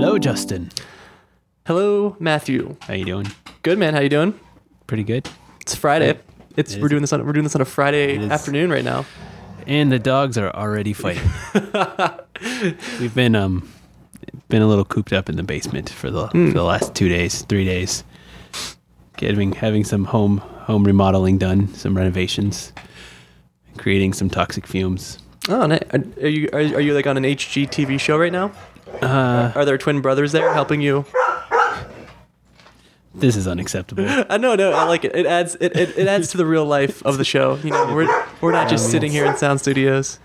Hello, Justin. Hello, Matthew. How you doing? Good man. How you doing? Pretty good. It's Friday. It's It we're is. doing this on we're doing this on a Friday afternoon right now. And the dogs are already fighting. We've been um been a little cooped up in the basement for the for the last two days, three days. Getting having some home home remodeling done, some renovations, creating some toxic fumes. Oh. Are you are, are you like on an HGTV show right now? Uh, Are there twin brothers there helping you? this is unacceptable. I know, no, I like it. It adds it, it, it adds to the real life of the show. You know, we're we're not just sitting here in sound studios.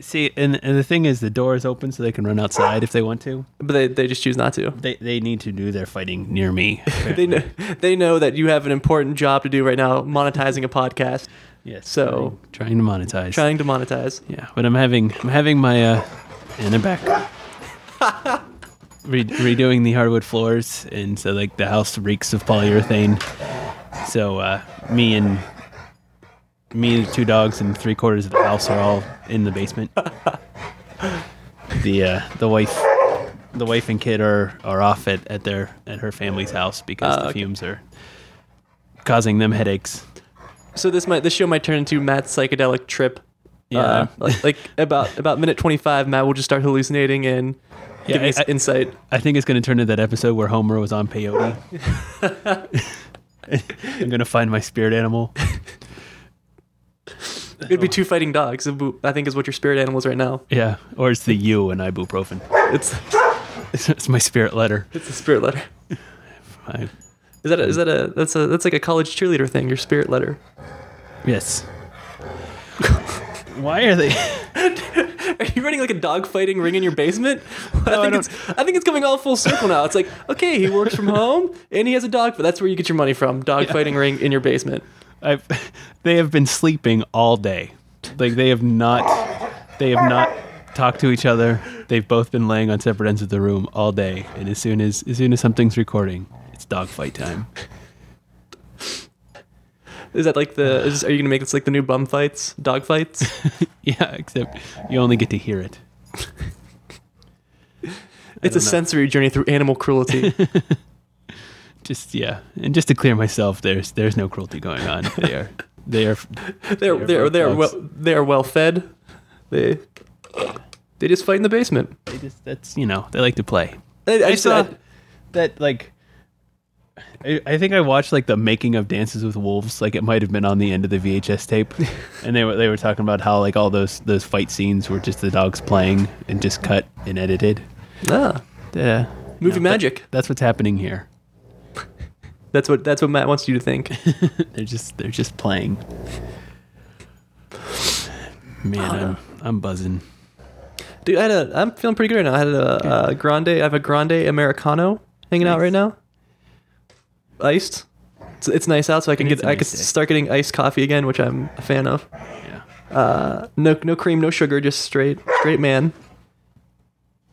See, and, and the thing is, the door is open so they can run outside if they want to. But they, they just choose not to. They they need to do their fighting near me. They know they know that you have an important job to do right now, monetizing a podcast, Yes. So- trying, trying to monetize. trying to monetize. Yeah, but I'm having I'm having my uh and I'm back. Re- redoing the hardwood floors, and so like the house reeks of polyurethane. So uh, me and me, the two dogs, and three quarters of the house are all in the basement. the uh, the wife, the wife and kid are are off at, at their at her family's house because Ah, the okay. fumes are causing them headaches. So this might this show might turn into Matt's psychedelic trip. Yeah. Uh, like, like about about minute twenty five, Matt will just start hallucinating and Yeah, giving us I- insight. I think it's going to turn into that episode where Homer was on peyote. I'm going to find my spirit animal. It'd be two fighting dogs. I think is what your spirit animal is right now. Yeah, or it's the U and ibuprofen. It's It's, it's my spirit letter. it's a spirit letter. I, Is that a, is that a that's a that's like a college cheerleader thing? Your spirit letter. yes. Why are they? Are you running like a dog fighting ring in your basement? I I think don't- it's I think it's coming all full circle now. It's like okay, he works from home and he has a dog, but that's where you get your money from. Dog fighting ring in your basement. I've, they have been sleeping all day. Like they have not. They have not talked to each other. They've both been laying on separate ends of the room all day. And as soon as as soon as something's recording, it's dog fight time. Is that like the? Is, are you gonna make this like the new bum fights, dog fights? Yeah, except you only get to hear it. It's a know. sensory journey through animal cruelty. just yeah and just to clear myself there's there's no cruelty going on they are they are they're They're they're they're well they are well fed. They they just fight in the basement. they just that's you know they like to play I, I i saw I, that like I, I think I watched like the making of Dances with Wolves. Like it might have been on the end of the VHS tape, and they were they were talking about how like all those those fight scenes were just the dogs playing and just cut and edited. ah, Yeah, movie magic. that's what's happening here. That's what that's what Matt wants you to think. They're just they're just playing. Man, I'm I'm buzzing. Dude, I had a. I'm feeling pretty good right now. I had a, a grande. I have a grande americano hanging out right now. Iced. It's, it's nice out, so I can get. I nice could day. start getting iced coffee again, which I'm a fan of. Yeah. Uh, no, no cream, no sugar, just straight, straight man.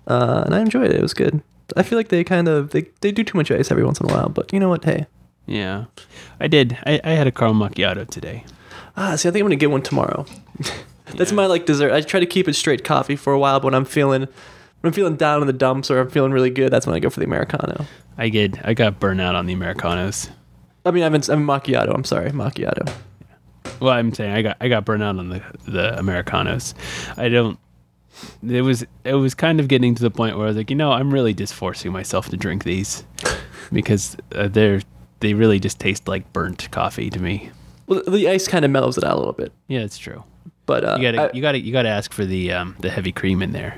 Uh, and I enjoyed it. It was good. I feel like they kind of they, they do too much ice every once in a while, but you know what? Hey, Yeah, I did. I, I had a caramel macchiato today. ah, see, I think I'm gonna get one tomorrow. That's Yeah. my like dessert. I try to keep it straight coffee for a while, but when I'm feeling when I'm feeling down in the dumps or I'm feeling really good, that's when I go for the americano. I get. I got burnt out on the americanos. I mean, I'm in, I'm macchiato. I'm sorry, macchiato. Well, I'm saying I got I got burnt out on the the americanos. I don't. It was it was kind of getting to the point where I was like, you know, I'm really just forcing myself to drink these because uh, they're they really just taste like burnt coffee to me. Well, the ice kind of mellows it out a little bit, Yeah, it's true. but uh, You gotta I- you gotta you gotta ask for the um the heavy cream in there.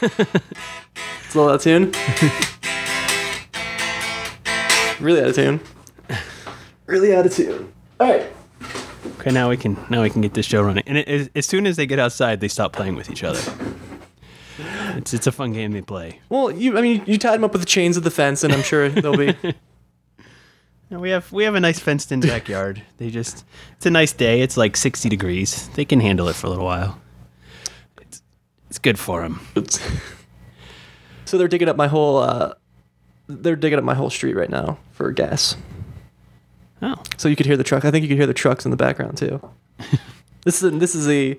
It's a little out of tune. Really out of tune. Really out of tune. All right. Okay, now we can now we can get this show running. And it, as, as soon as they get outside, they stop playing with each other. It's it's a fun game they play. Well, you I mean you tied them up with the chains of the fence, and I'm sure they'll be. No, we have we have a nice fenced in backyard. They just it's a nice day. It's like 60 degrees. They can handle it for a little while. It's it's good for them. so they're digging up my whole. Uh, they're digging up my whole street right now for gas. Oh, So you could hear the truck. I think you could hear the trucks in the background too. this is a, this is a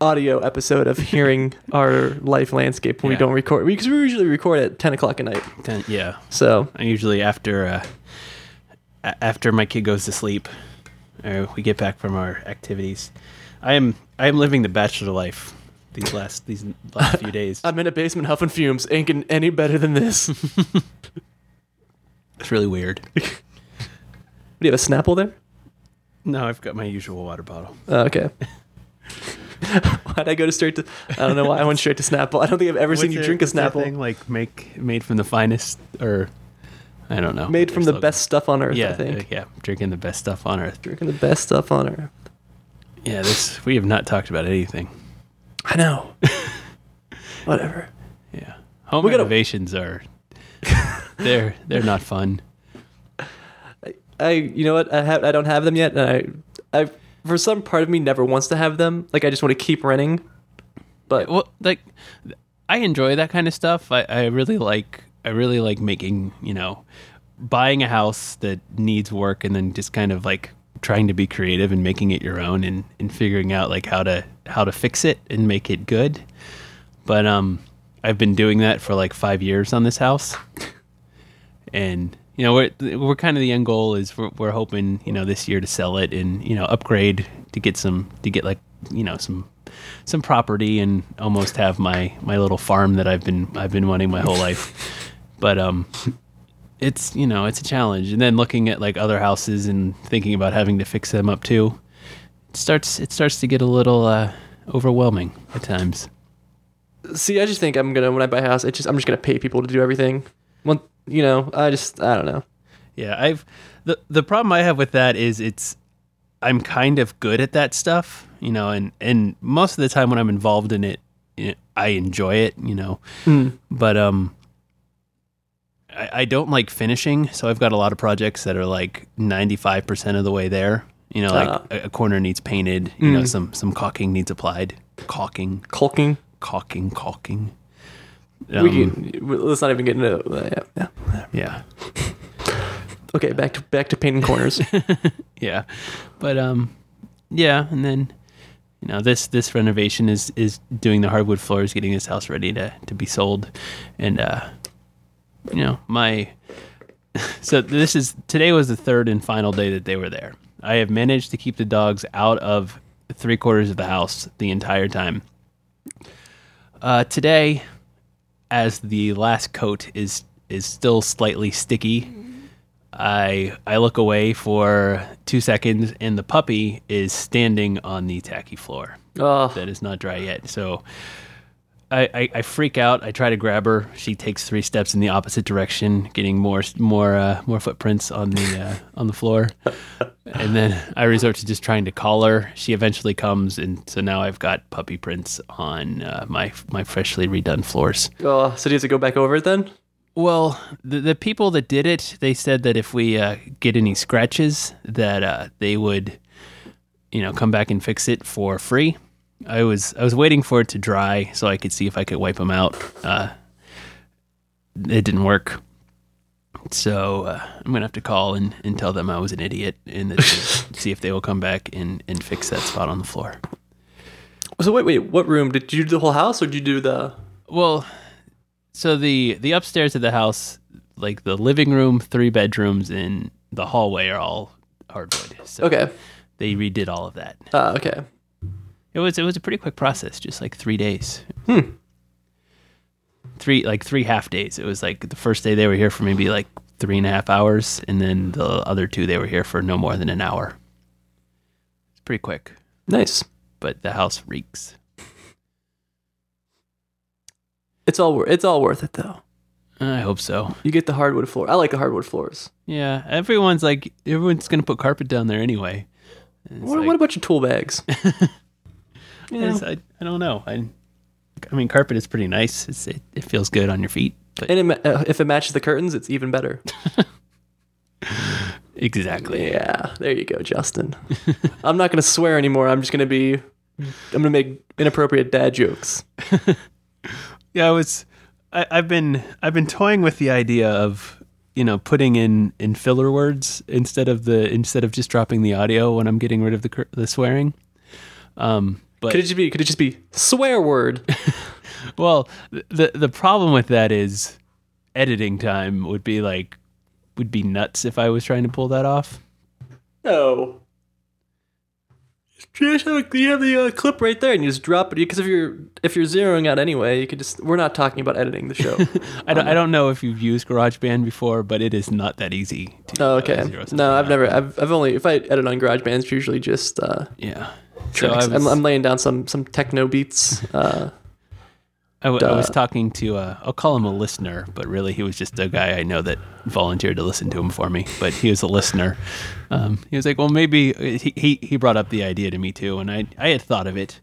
audio episode of hearing our life landscape when we don't record because we usually record at ten o'clock at night. ten, yeah. So I usually after uh, after my kid goes to sleep, or we get back from our activities. I am I am living the bachelor life these last these last few days. I'm in a basement huffing fumes. Ain't getting any better than this. It's really weird. do you have a Snapple there? No, I've got my usual water bottle. Oh, okay. Why'd I go to straight to? I don't know why I went straight to Snapple. I don't think I've ever seen you it- drink a Snapple. thing, like make made from the finest or I don't know. Made from the slogan. best stuff on earth. Yeah, I think. uh, yeah, drinking the best stuff on earth. Drinking the best stuff on earth. Yeah, this we have not talked about anything. I know. Whatever. Yeah, home We gotta- renovations are they're they're not fun. I you know what I have I don't have them yet and I I for some part of me never wants to have them like I just want to keep renting but Well, like I enjoy that kind of stuff. I, I really like I really like making you know buying a house that needs work and then just kind of like trying to be creative and making it your own and, and figuring out like how to how to fix it and make it good. But um I've been doing that for like five years on this house. And you know, we're we're kind of the end goal is we're, we're hoping you know this year to sell it and you know upgrade to get some to get like you know some some property and almost have my my little farm that I've been I've been wanting my whole life. But um, it's you know it's a challenge. And then looking at like other houses and thinking about having to fix them up too, it starts it starts to get a little uh, overwhelming at times. see I just think I'm gonna when I buy a house it's just I'm just gonna pay people to do everything one you know I just I don't know Yeah, I've the the problem I have with that is it's I'm kind of good at that stuff, you know, and and most of the time when I'm involved in it, it I enjoy it, you know. But um I, I don't like finishing, so I've got a lot of projects that are like 95% of the way there. You know, like Ah. a, a corner needs painted, you know, some some caulking needs applied. Caulking, caulking caulking, caulking. we Um, can, let's not even get into that yeah, yeah yeah. okay back to back to painting corners yeah but um yeah and then you know this this renovation is is doing the hardwood floors getting this house ready to to be sold and uh you know my so this is today was the third and final day that they were there. I have managed to keep the dogs out of three quarters of the house the entire time. Uh today as the last coat is is still slightly sticky I I look away for two seconds, and the puppy is standing on the tacky floor. Oh that is not dry yet. So I, I, I freak out. I try to grab her. She takes three steps in the opposite direction, getting more more uh, more footprints on the uh, on the floor. And then I resort to just trying to call her. She eventually comes, and so now I've got puppy prints on uh, my my freshly redone floors. oh so do you have to go back over it then Well, the the people that did it, they said that if we uh, get any scratches, that uh, they would, you know, come back and fix it for free. I was I was waiting for it to dry so I could see if I could wipe them out. Uh, it didn't work, so uh, I'm gonna have to call and, and tell them I was an idiot and see if they will come back and, and fix that spot on the floor. so wait wait what room did you do the whole house or did you do the Well, so the the upstairs of the house, like the living room, three bedrooms, and the hallway are all hardwood. So okay they redid all of that. uh, okay It was it was a pretty quick process, just like three days. Hmm. Three like three half days. It was like the first day they were here for maybe like three and a half hours, and then the other two they were here for no more than an hour. It's pretty quick, nice but the house reeks. it's all wor- it's all worth it though I hope so. you get the hardwood floor I like the hardwood floors Yeah, everyone's like everyone's gonna put carpet down there anyway. What, like- what about your tool bags I, I, I don't know. I I mean, carpet is pretty nice. It's, it, it feels good on your feet. But And it, uh, if it matches the curtains, it's even better. exactly. Yeah, there you go, Justin. I'm not gonna swear anymore. I'm just gonna be. I'm gonna make inappropriate dad jokes. Yeah, I was. I, I've been I've been toying with the idea of you know putting in in filler words instead of the instead of just dropping the audio when I'm getting rid of the the swearing. Um, but Could it just be? Could it just be swear word? well, the the problem with that is editing time would be like would be nuts if I was trying to pull that off. No. You just have, you have the uh, clip right there, and you just drop it. Because if you're if you're zeroing out anyway, you could just. We're not talking about editing the show. I don't, I don't know if you've used GarageBand before, but it is not that easy. To, oh, uh, okay. zero No, I've out. never. I've, I've only. If I edit on GarageBand, it's usually just uh, Yeah. So tracks. I was, I'm, I'm laying down some some techno beats. Uh, I, w- I was talking to, uh, I'll call him a listener, but really he was just a guy I know that volunteered to listen to him for me. But he was a listener. Um, he was like, well, maybe he, he, he brought up the idea to me too. And I, I had thought of it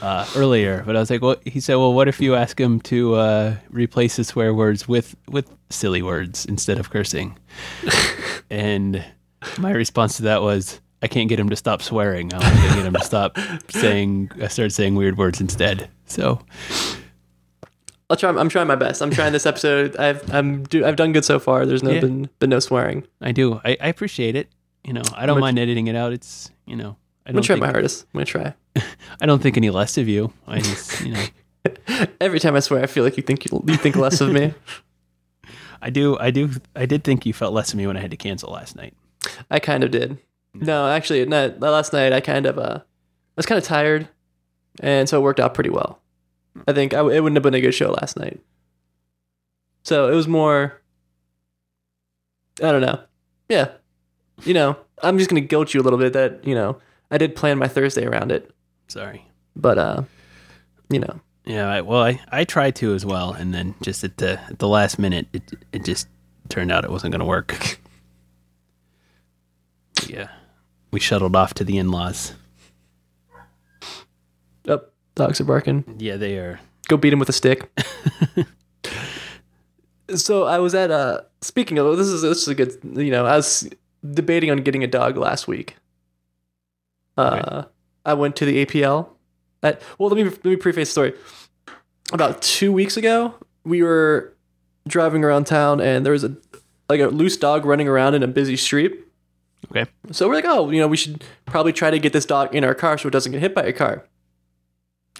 uh, earlier, but I was like, well, he said, well, what if you ask him to uh, replace the swear words with, with silly words instead of cursing? and my response to that was, I can't get him to stop swearing. I'm going to get him to stop saying, uh, start saying weird words instead. So I'll try. I'm trying my best. I'm trying this episode. I've I'm do. I've done good so far. There's no Yeah. been been no swearing. I do. I, I appreciate it. You know, I don't gonna- mind editing it out. It's you know, I I'm gonna try think, my hardest. I'm gonna try. I don't think any less of you. I just you know, Every time I swear, I feel like you think you, you think less of me. I do. I do. I did think you felt less of me when I had to cancel last night. I kind of did. No, actually, not, last night I kind of uh, I was kind of tired, and so it worked out pretty well. I think I, it wouldn't have been a good show last night. So it was more. I don't know. Yeah, you know, I'm just gonna guilt you a little bit that you know I did plan my Thursday around it, Sorry. but uh, you know, Yeah. I, well, I I tried to as well, and then just at the at the last minute, it it just turned out it wasn't going to yeah. We shuttled off to the in-laws. oh, dogs are barking. Yeah, they are. go beat him with a stick. so I was at uh speaking of this is this is a good you know I was debating on getting a dog last week. Uh, I went to the APL. At, well, let me let me preface the story. About two weeks ago, we were driving around town, and there was a like a loose dog running around in a busy street. Okay. So we're like, oh, you know, we should probably try to get this dog in our car so it doesn't get hit by a car.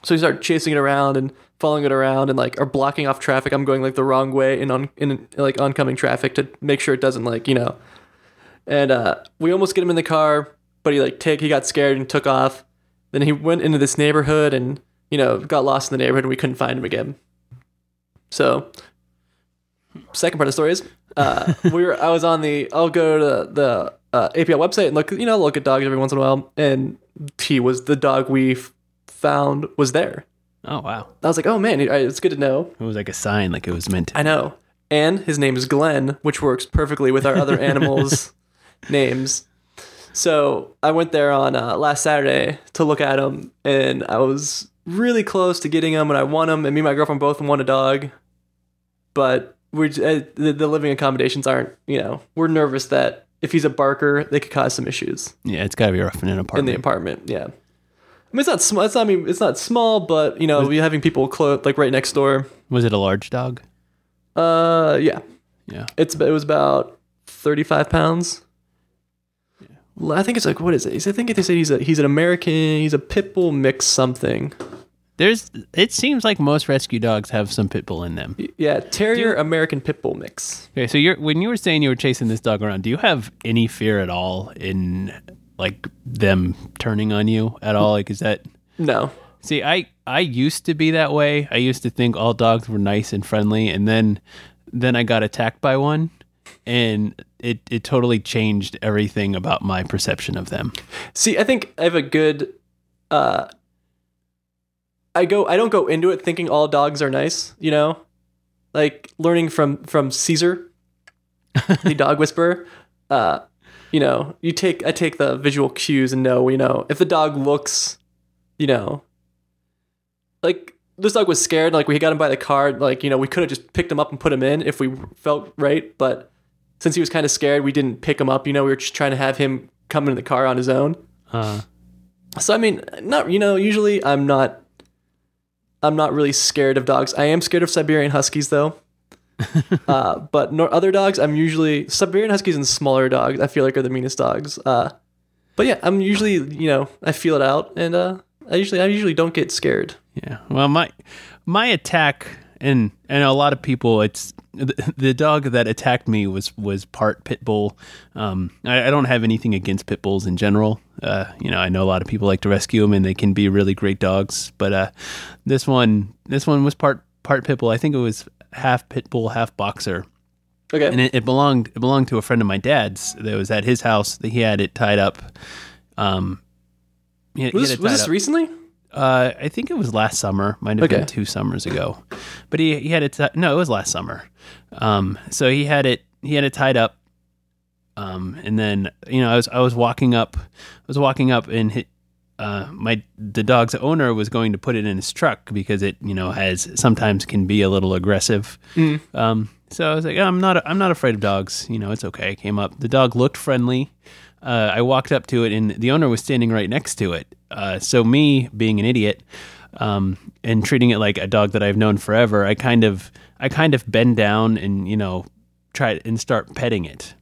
So we start chasing it around and following it around and like are blocking off traffic. I'm going like the wrong way in on in like oncoming traffic to make sure it doesn't like you know. And uh, we almost get him in the car, but he like take he got scared and took off. Then he went into this neighborhood and you know got lost in the neighborhood and we couldn't find him again. So second part of the story is uh, we were I was on the I'll go to the uh, APL website and look you know look at dogs every once in a while and he was the dog we f- found was there. Oh wow. I was like, oh man, it's good to know. It was like a sign, like it was meant to. I know. And his name is Glenn, which works perfectly with our other animals' names. So I went there on uh, last Saturday to look at him, and I was really close to getting him, and I want him. And me and my girlfriend both want a dog, but we're uh, the, the living accommodations aren't. You know, we're nervous that if he's a barker, they could cause some issues Yeah, it's got to be rough in an in apartment. the apartment. Yeah. I mean, it's not small. It's not. I mean, it's not small, but you know, we having people close like right next door. was it a large dog? Uh, yeah. Yeah. It's it was about thirty five pounds. Well, I think it's like what is it? He's- I think they say he's a he's an American. He's a pit bull mix something. There's. It seems like most rescue dogs have some pit bull in them. Yeah, terrier American pit bull mix. Okay, so you're when you were saying you were chasing this dog around, do you have any fear at all in like them turning on you at all? Like, is that? No, See, I I used to be that way. I used to think all dogs were nice and friendly, and then then I got attacked by one, and it it totally changed everything about my perception of them. see, I think I have a good. uh I go. I don't go into it thinking all dogs are nice. You know, like learning from from Cesar, the dog whisperer. Uh, you know, you take I take the visual cues and know, you know, if the dog looks, you know, like this dog was scared. Like we got him by the car. Like you know, we could have just picked him up and put him in if we felt right. But since he was kind of scared, we didn't pick him up. You know, we were just trying to have him come in the car on his own. Uh, So I mean, not you know, usually I'm not I'm not really scared of dogs. I am scared of Siberian Huskies though. uh, but no other dogs, I'm usually Siberian Huskies and smaller dogs. I feel like are the meanest dogs. Uh, but yeah, I'm usually you know I feel it out, and uh, I usually I usually don't get scared. Yeah. Well, my my attack and and a lot of people it's the, the dog that attacked me was was part pit bull. Um, I, I don't have anything against pit bulls in general. Uh, you know, I know a lot of people like to rescue them and they can be really great dogs. But uh, this one this one was part part pit bull. I think it was half pit bull, half boxer Okay. and it, it belonged it belonged to a friend of my dad's that was at his house. That he had it tied up. Um, he had- he was this, it was this up. recently? Uh, I think it was last summer. Might have Okay. been two summers ago. But he he had it. T- no, it was last summer. Um, so he had it. He had it tied up. Um, and then you know I was I was walking up. I was walking up and hit. Uh, my the dog's owner was going to put it in his truck because it you know has sometimes can be a little aggressive. Um, so I was like, "Oh, I'm not I'm not afraid of dogs. You know, it's okay. I came up. The dog looked friendly. Uh, I walked up to it, and the owner was standing right next to it. Uh, so me being an idiot um, and treating it like a dog that I've known forever, I kind of I kind of bend down and you know try and start petting it.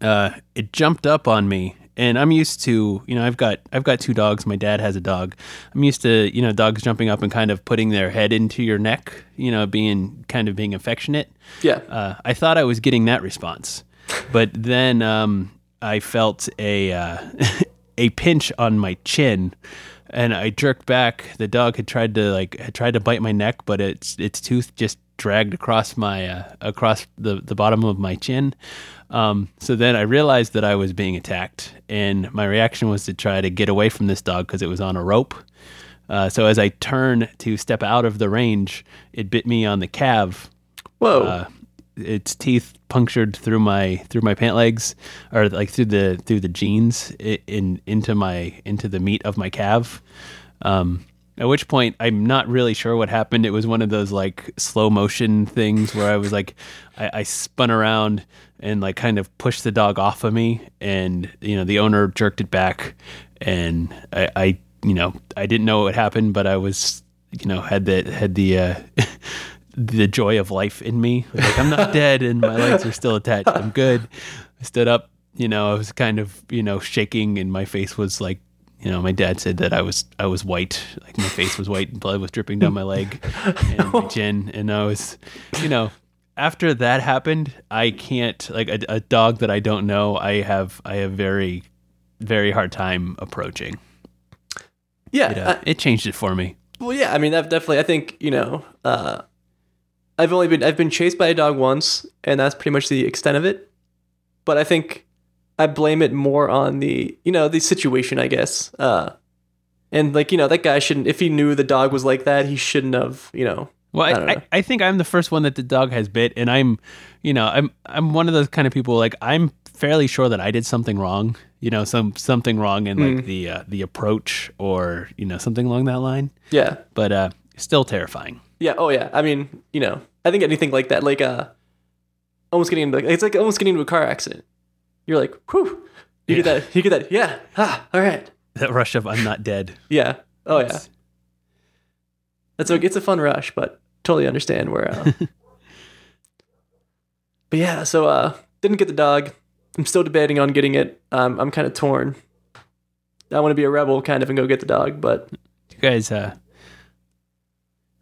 Uh, it jumped up on me, and I'm used to you know I've got I've got two dogs. My dad has a dog. I'm used to you know dogs jumping up and kind of putting their head into your neck. You know, being kind of being affectionate. Yeah. Uh, I thought I was getting that response, but then um, I felt a uh, a pinch on my chin, and I jerked back. The dog had tried to like had tried to bite my neck, but its its tooth just dragged across my uh, across the the bottom of my chin. Um, so then I realized that I was being attacked, and my reaction was to try to get away from this dog because it was on a rope. Uh, so as I turned to step out of the range, it bit me on the calf, Whoa. uh, its teeth punctured through my through my pant legs or like through the through the jeans in into my into the meat of my calf. Um at which point i'm not really sure what happened. It was one of those like slow motion things where i was like I, I spun around and like kind of pushed the dog off of me and you know the owner jerked it back and i, I you know i didn't know what happened but i was you know had the had the uh the joy of life in me. Like I'm not dead and my legs are still attached. I'm good. I stood up, you know, I was kind of, you know, shaking and my face was like, you know, my dad said that I was I was white, like my face was white and blood was dripping down my leg and my chin and I was, you know, after that happened, I can't like a, a dog that I don't know, I have I have very very hard time approaching. yeah. It, uh, it changed it for me. Well, yeah, I mean, I've definitely. I think you know, uh, I've only been I've been chased by a dog once, and that's pretty much the extent of it. But I think I blame it more on the you know the situation, I guess. Uh, and like you know, that guy shouldn't. If he knew the dog was like that, he shouldn't have. You know. Well, I I, I. I think I'm the first one that the dog has bit, and I'm, you know, I'm I'm one of those kind of people. Like I'm fairly sure that I did something wrong. You know, some something wrong in like the uh, the approach or you know something along that line. Yeah. But uh, still terrifying. Yeah. Oh yeah. I mean, you know, I think anything like that, like uh, almost getting into it's like almost getting into a car accident. You're like, whew. You get that. You get that. Yeah. Ah. All right. That rush of I'm not dead. Yeah. Oh yeah. It's- That's a, it's a fun rush, but totally understand where. Uh, but yeah, so uh, didn't get the dog. I'm still debating on getting it. Um, I'm kind of torn. I want to be a rebel, kind of, and go get the dog, but You guys, uh,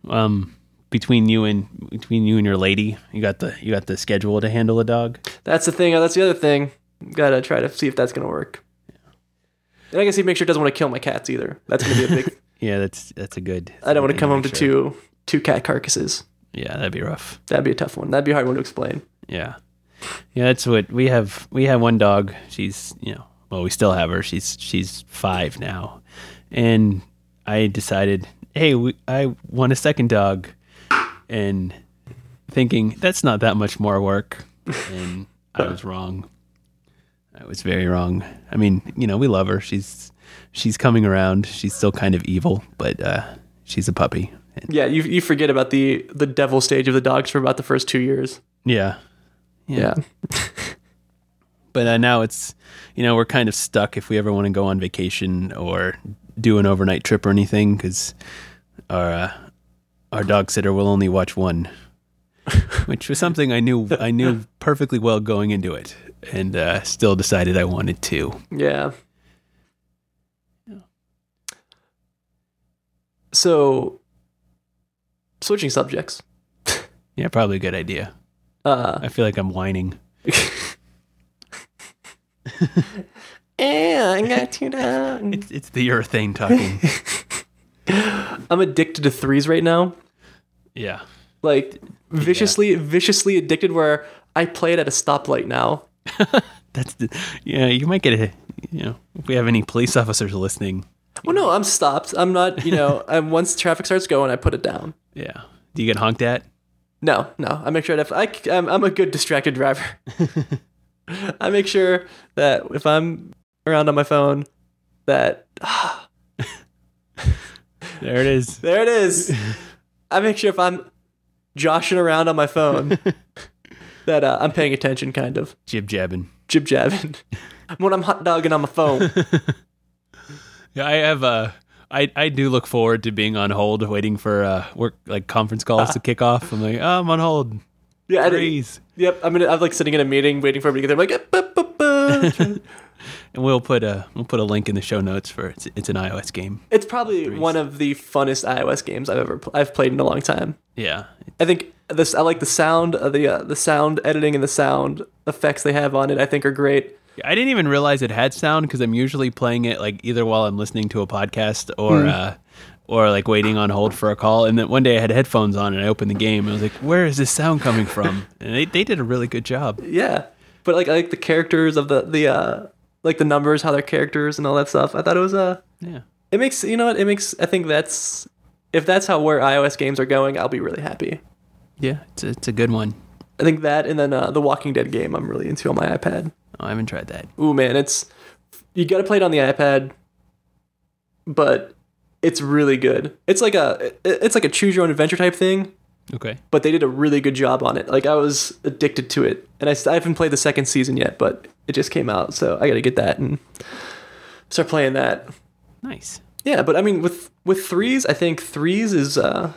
um, between you and between you and your lady, you got the you got the schedule to handle a dog. that's the thing. That's the other thing. Gotta try to see if that's gonna work. And I guess he make sure it doesn't want to kill my cats either. That's gonna be a big. Yeah, that's that's a good. I don't want to come home to sure. two two cat carcasses. Yeah, that'd be rough. That'd be a tough one. That'd be a hard one to explain. Yeah. Yeah, that's what we have. We have one dog. She's, you know, well, we still have her. She's she's five now, and I decided, hey, we, I want a second dog, and thinking that's not that much more work, and I was wrong. I was very wrong. I mean, you know, we love her. She's she's coming around. She's still kind of evil, but uh, she's a puppy. Yeah, you you forget about the the devil stage of the dogs for about the first two years. Yeah. Yeah. But uh, now it's, you know, we're kind of stuck if we ever want to go on vacation or do an overnight trip or anything because our uh, our dog sitter will only watch one, which was something I knew I knew perfectly well going into it, and uh, still decided I wanted to. Yeah. So, switching subjects. Yeah, probably a good idea. Uh, I feel like I'm whining. yeah, I got you down. It's it's the urethane talking. I'm addicted to threes right now. yeah. Like viciously, viciously addicted. Where I play it at a stoplight now. That's the, yeah. You might get a you know if we have any police officers listening. Well, no, I'm stopped. I'm not. You know, I, once traffic starts going, I put it down. Yeah. Do you get honked at? No, no. I make sure that if I, I'm, I'm a good distracted driver. I make sure that if I'm around on my phone, that There it is. there it is. I make sure if I'm joshing around on my phone, that uh, I'm paying attention, kind of Jib jabbing. jib jabbing. when I'm hot dogging on my phone. Yeah, I have uh I, I do look forward to being on hold, waiting for uh, work like conference calls to kick off. I'm like, oh, I'm on hold. Yeah, I, yep. I'm gonna, I'm like sitting in a meeting, waiting for everybody to get there. I'm like. And we'll put a we'll put a link in the show notes for it's, it's an iOS game. it's probably one of the funnest iOS games I've ever pl- I've played in a long time. Yeah, I think this I like the sound of the uh, the sound editing and the sound effects they have on it. I think are great. I didn't even realize it had sound because I'm usually playing it like either while I'm listening to a podcast or uh, or like waiting on hold for a call. And then one day I had headphones on and I opened the game and I was like, where is this sound coming from? And they, they did a really good job. Yeah, but like I like the characters of the the uh like the numbers, how they're characters and all that stuff. I thought it was uh Yeah. it makes you know what it makes. I think that's if that's how where iOS games are going, I'll be really happy. Yeah, it's a, it's a good one. I think that and then uh, the Walking Dead game I'm really into on my iPad. Oh, I haven't tried that. Ooh man, it's you got to play it on the iPad, but it's really good. It's like a it's like a choose your own adventure type thing, Okay. but they did a really good job on it. Like I was addicted to it, and I, I haven't played the second season yet, but it just came out, so I got to get that and start playing that. Nice. Yeah, but I mean with with threes, I think threes is uh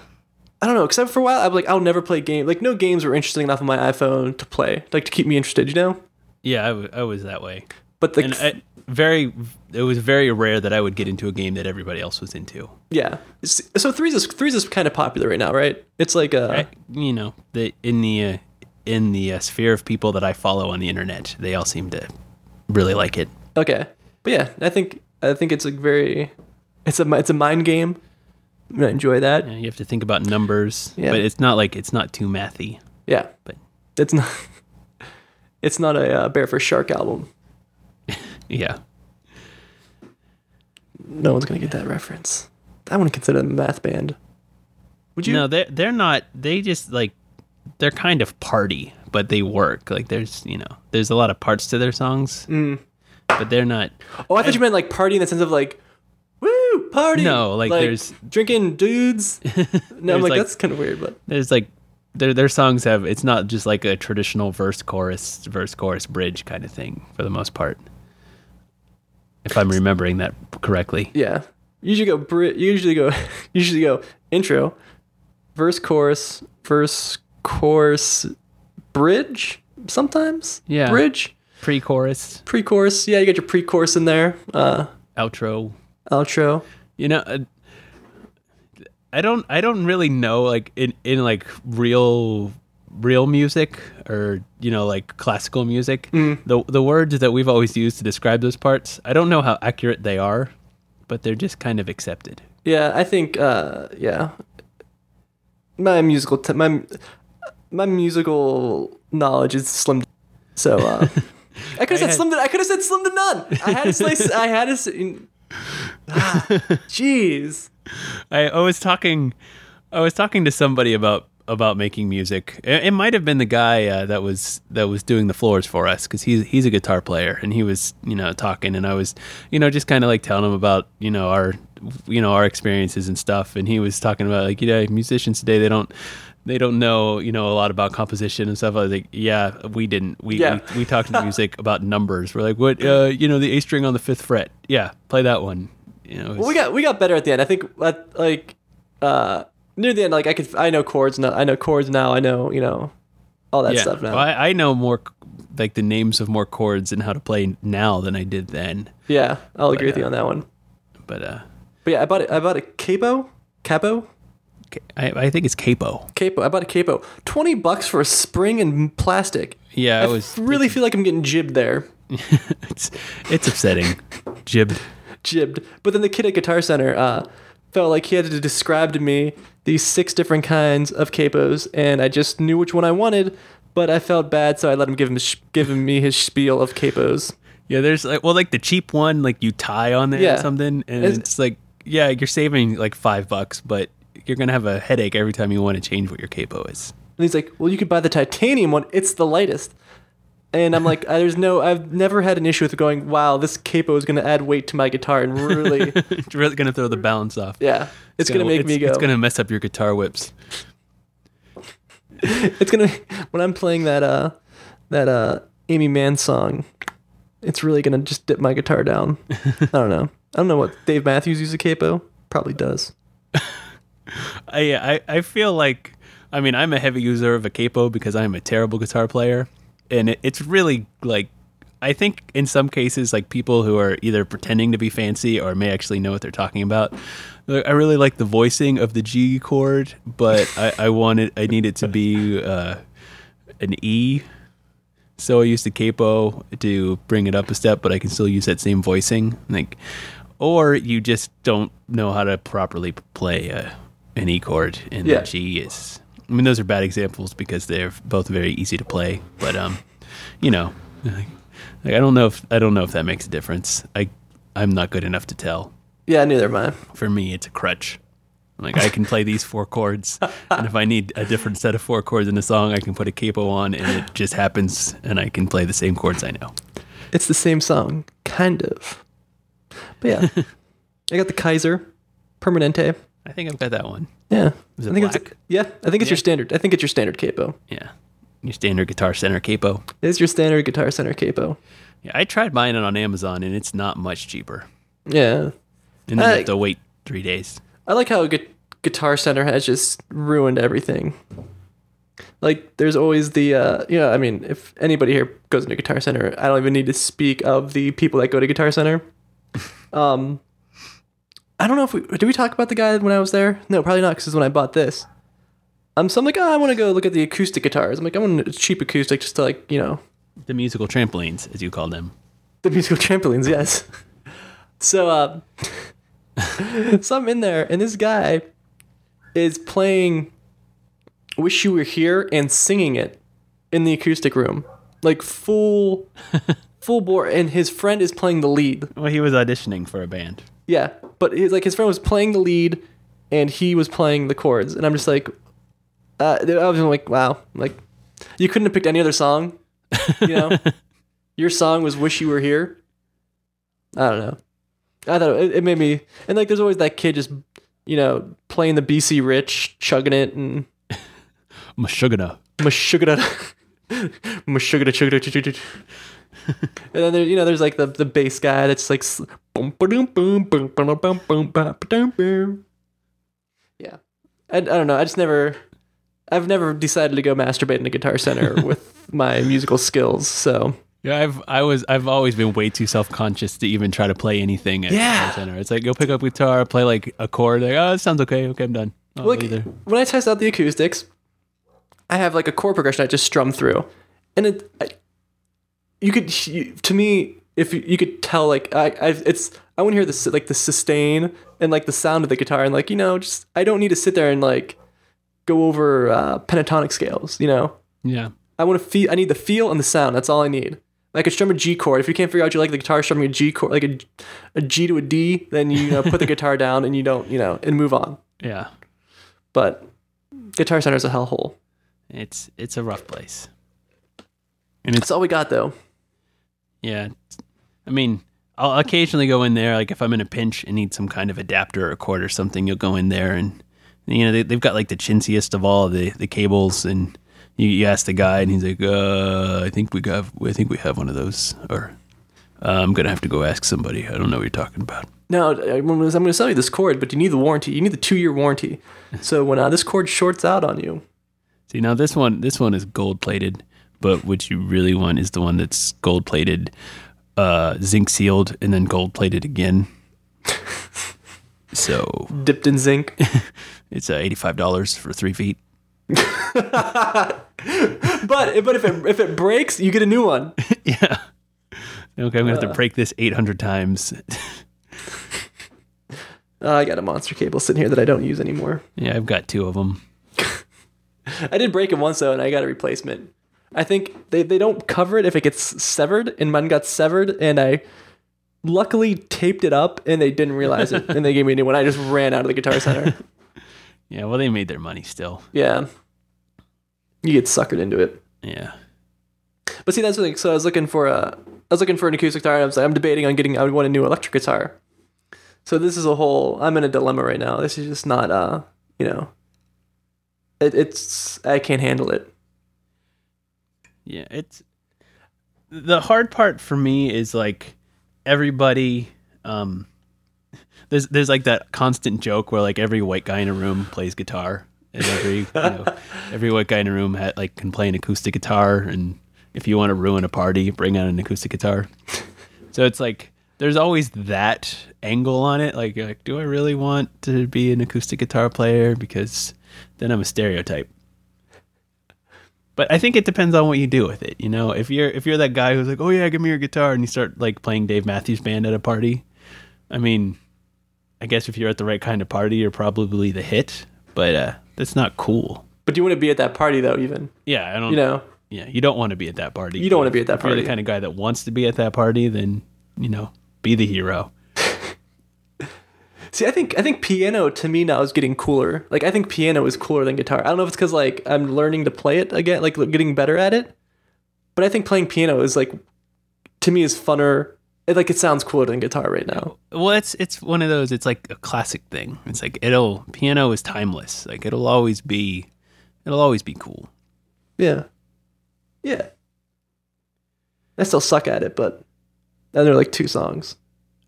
I don't know, except for a while I was like I'll never play game like no games were interesting enough on my iPhone to play, like to keep me interested, you know? Yeah, I, w- I was that way. But the and I, very it was very rare that I would get into a game that everybody else was into. yeah. So threes is threes is kind of popular right now, right? It's like uh I, you know, the in the uh, in the uh, sphere of people that I follow on the internet, they all seem to really like it. okay. But yeah, I think I think it's a very it's a it's a mind game. I enjoy that. Yeah, you have to think about numbers, Yeah. but it's not like it's not too mathy. Yeah. But It's not it's not a uh, Bear for Shark album. yeah, No one's going to get that reference. I wouldn't consider them a math band. Would you? no, they they're not. They just like they're kind of party, but they work. Like there's you know there's a lot of parts to their songs, Mm. but they're not. Oh, I thought you meant like party in the sense of like, woo, party. No, like, there's- drinking dudes. No, I'm like, like- that's kind of weird, but There's like their their songs have it's not just like a traditional verse chorus verse chorus bridge kind of thing for the most part. If I'm remembering that correctly. yeah. Usually go. bri- usually go. Usually go intro, verse, chorus, verse, chorus, bridge. Sometimes. Yeah. Bridge, Pre-chorus, pre-chorus. Yeah, you got your pre-chorus in there. Uh, outro. outro. You know, uh, I don't I don't really know like in in like real real music or you know like classical music the the words that we've always used to describe those parts i don't know how accurate they are but they're just kind of accepted Yeah, I think. Uh, yeah, my musical t- my my musical knowledge is slim. So uh, I could have said had- slim. To, I could have said slim to none. I had to say. I had to. Say, Ah, Jeez. I, I was talking I was talking to somebody about about making music. It, it might have been the guy uh, that was that was doing the floors for us because he's he's a guitar player and he was you know talking and I was you know just kind of like telling him about you know our you know our experiences and stuff, and he was talking about like you know musicians today they don't they don't know you know a lot about composition and stuff. I was like, yeah, we didn't. We Yeah. we, we talked to music about numbers. We're like, what uh, you know the A string on the fifth fret. Yeah, play that one. You know, Well, we got we got better at the end. I think at, like uh near the end, like I could I know chords now. I know chords now. I know you know all that yeah. stuff now. Well, I, I know more like the names of more chords and how to play now than I did then. yeah, I'll agree with uh, you on that one. But uh, But yeah, I bought it. I bought a capo, capo, I, I think it's capo. capo. I bought a capo. Twenty bucks for a spring and plastic. Yeah, I was really feel like I'm getting jibbed there. it's it's upsetting. Jibbed. jibbed. But then the kid at Guitar Center uh, felt like he had to describe to me these six different kinds of capos, and I just knew which one I wanted. But I felt bad, so I let him give him give me his spiel of capos. Yeah, there's like well, like the cheap one, like you tie on there Yeah. or something, and It's- it's, like yeah, you're saving like five bucks, but you're gonna have a headache every time you want to change what your capo is. And he's like, "Well, you could buy the titanium one. It's the lightest." And I'm like, "Uh, "There's no. I've never had an issue with going. Wow, this capo is going to add weight to my guitar and really, it's really gonna throw the balance off. yeah, it's, going to make it's, me go. It's gonna mess up your guitar whips. it's gonna when I'm playing that uh that uh Aimee Mann song, it's really gonna just dip my guitar down. I don't know. I don't know what Dave Matthews uses a capo. Probably does. I, I I feel like I mean I'm a heavy user of a capo because I'm a terrible guitar player, and it, it's really like I think in some cases like people who are either pretending to be fancy or may actually know what they're talking about. I really like the voicing of the G chord, but I, I want it I need it to be uh, an E. So I used the capo to bring it up a step, but I can still use that same voicing. Like, or you just don't know how to properly play a, an E chord, and Yeah. the G is. I mean, those are bad examples because they're both very easy to play. But um, you know, like, I don't know if I don't know if that makes a difference. I I'm not good enough to tell. Yeah, neither am I. For me, it's a crutch. Like I can play these four chords, and if I need a different set of four chords in a song, I can put a capo on, and it just happens, and I can play the same chords I know. It's the same song, kind of. But yeah, I got the Kaiser Permanente. I think I've got that one. Yeah, Is I it think it's black? yeah. I think it's your standard. I think it's your standard capo. Yeah, your standard Guitar Center capo. It's your standard Guitar Center capo. Yeah, I tried buying it on Amazon, and it's not much cheaper. Yeah, And then you I- have to wait three days. I like how Gu- Guitar Center has just ruined everything. Like, there's always the, uh, you know, I mean, if anybody here goes into Guitar Center, I don't even need to speak of the people that go to Guitar Center. Um, I don't know if we did we talk about the guy when I was there. No, probably not, because when I bought this. Um, so I'm like, oh, I want to go look at the acoustic guitars. I'm like, I want a cheap acoustic just to like, you know, The musical trampolines, as you call them. the musical trampolines, yes. So, uh, so I'm in there, and this guy is playing "Wish You Were Here" and singing it in the acoustic room, like full, full bore. And his friend is playing the lead. Well, he was auditioning for a band. Yeah, but he's like his friend was playing the lead, and he was playing the chords. And I'm just like, uh, I was like, wow, like you couldn't have picked any other song, you know? Your song was "Wish You Were Here." I don't know. I thought it, it made me, and like, there's always that kid just, you know, playing the BC Rich, chugging it, and Mashugana. mashugada, mashugada, chugada, chugada. And then there, you know, there's like the the bass guy that's like, boom, boom, boom, ba-dum, bum, boom, ba, ba-dum, boom. yeah. I, I don't know. I just never, I've never decided to go masturbate in a guitar center with my musical skills. So Yeah, I've I was I've always been way too self conscious to even try to play anything at Yeah. Guitar Center. It's like go pick up guitar, play like a chord, like oh, it sounds okay, okay, I'm done. I'll like leave there. when I test out the acoustics, I have like a chord progression I just strum through, and it, I, you could to me if you, you could tell like I I it's I want to hear the like the sustain and like the sound of the guitar and like you know just I don't need to sit there and like go over uh, pentatonic scales. You know, Yeah. I want to feel. I need the feel and the sound. That's all I need. Like a strum a G chord. If you can't figure out you like the guitar strumming a G chord, like a, a G to a D, then you, know put the guitar down and you don't you know and move on. Yeah. But Guitar Center is a hellhole. It's it's a rough place. And it's That's all we got though. Yeah. I mean, I'll occasionally go in there, like if I'm in a pinch and need some kind of adapter or cord or something, you'll go in there and you know they, they've got like the chintziest of all the the cables, and you, you ask the guy, and he's like, uh, I think we have, I think we have one of those, or uh, I'm gonna have to go ask somebody. I don't know what you're talking about. No, I'm going to sell you this cord, but you need the warranty. You need the two year warranty. So when uh, this cord shorts out on you, See now this one this one is gold plated, but what you really want is the one that's gold plated, uh, zinc sealed, and then gold plated again. so dipped in zinc. it's uh, eighty five dollars for three feet. but but if it if it breaks, you get a new one. yeah. Okay, I'm gonna have to break this eight hundred times. Uh, I got a monster cable sitting here that I don't use anymore. yeah, I've got two of them. I did break it once though, and I got a replacement. I think they, they don't cover it if it gets severed, and mine got severed, and I luckily taped it up, and they didn't realize it, and they gave me a new one. I just ran out of the Guitar Center. Yeah, well, they made their money still. yeah, you get suckered into it. Yeah. But see, that's the thing. So I was looking for a, I was looking for an acoustic guitar, and I was like, I'm debating on getting. I would want a new electric guitar. So this is a whole. I'm in a dilemma right now. This is just not. Uh, you know. It, it's I can't handle it. Yeah, it's the hard part for me is like everybody um there's there's like that constant joke where like every white guy in a room plays guitar and every you know, every white guy in a room ha like can play an acoustic guitar and if you want to ruin a party bring out an acoustic guitar. So it's like there's always that angle on it like like do i really want to be an acoustic guitar player? Because then i'm a stereotype but I think it depends on what you do with it. You know, if you're if you're that guy who's like, "Oh yeah, give me your guitar," and you start like playing Dave Matthews Band at a party, I mean, I guess if you're at the right kind of party, you're probably the hit. But uh, that's not cool. But do you want to be at that party though? Even Yeah, I don't. you know, Yeah, you don't want to be at that party. You don't wanna be at that If you're party. the kind of guy that wants to be at that party, then you know, be the hero. See, I think I think piano to me now is getting cooler. Like I think piano is cooler than guitar. I don't know if it's because like I'm learning to play it again, like getting better at it. But I think playing piano is like, to me, is funner. It, like it sounds cooler than guitar right now. Well, it's it's one of those. It's like a classic thing. It's like it'll piano is timeless. Like it'll always be, it'll always be cool. Yeah, yeah. I still suck at it, but then there are like two songs.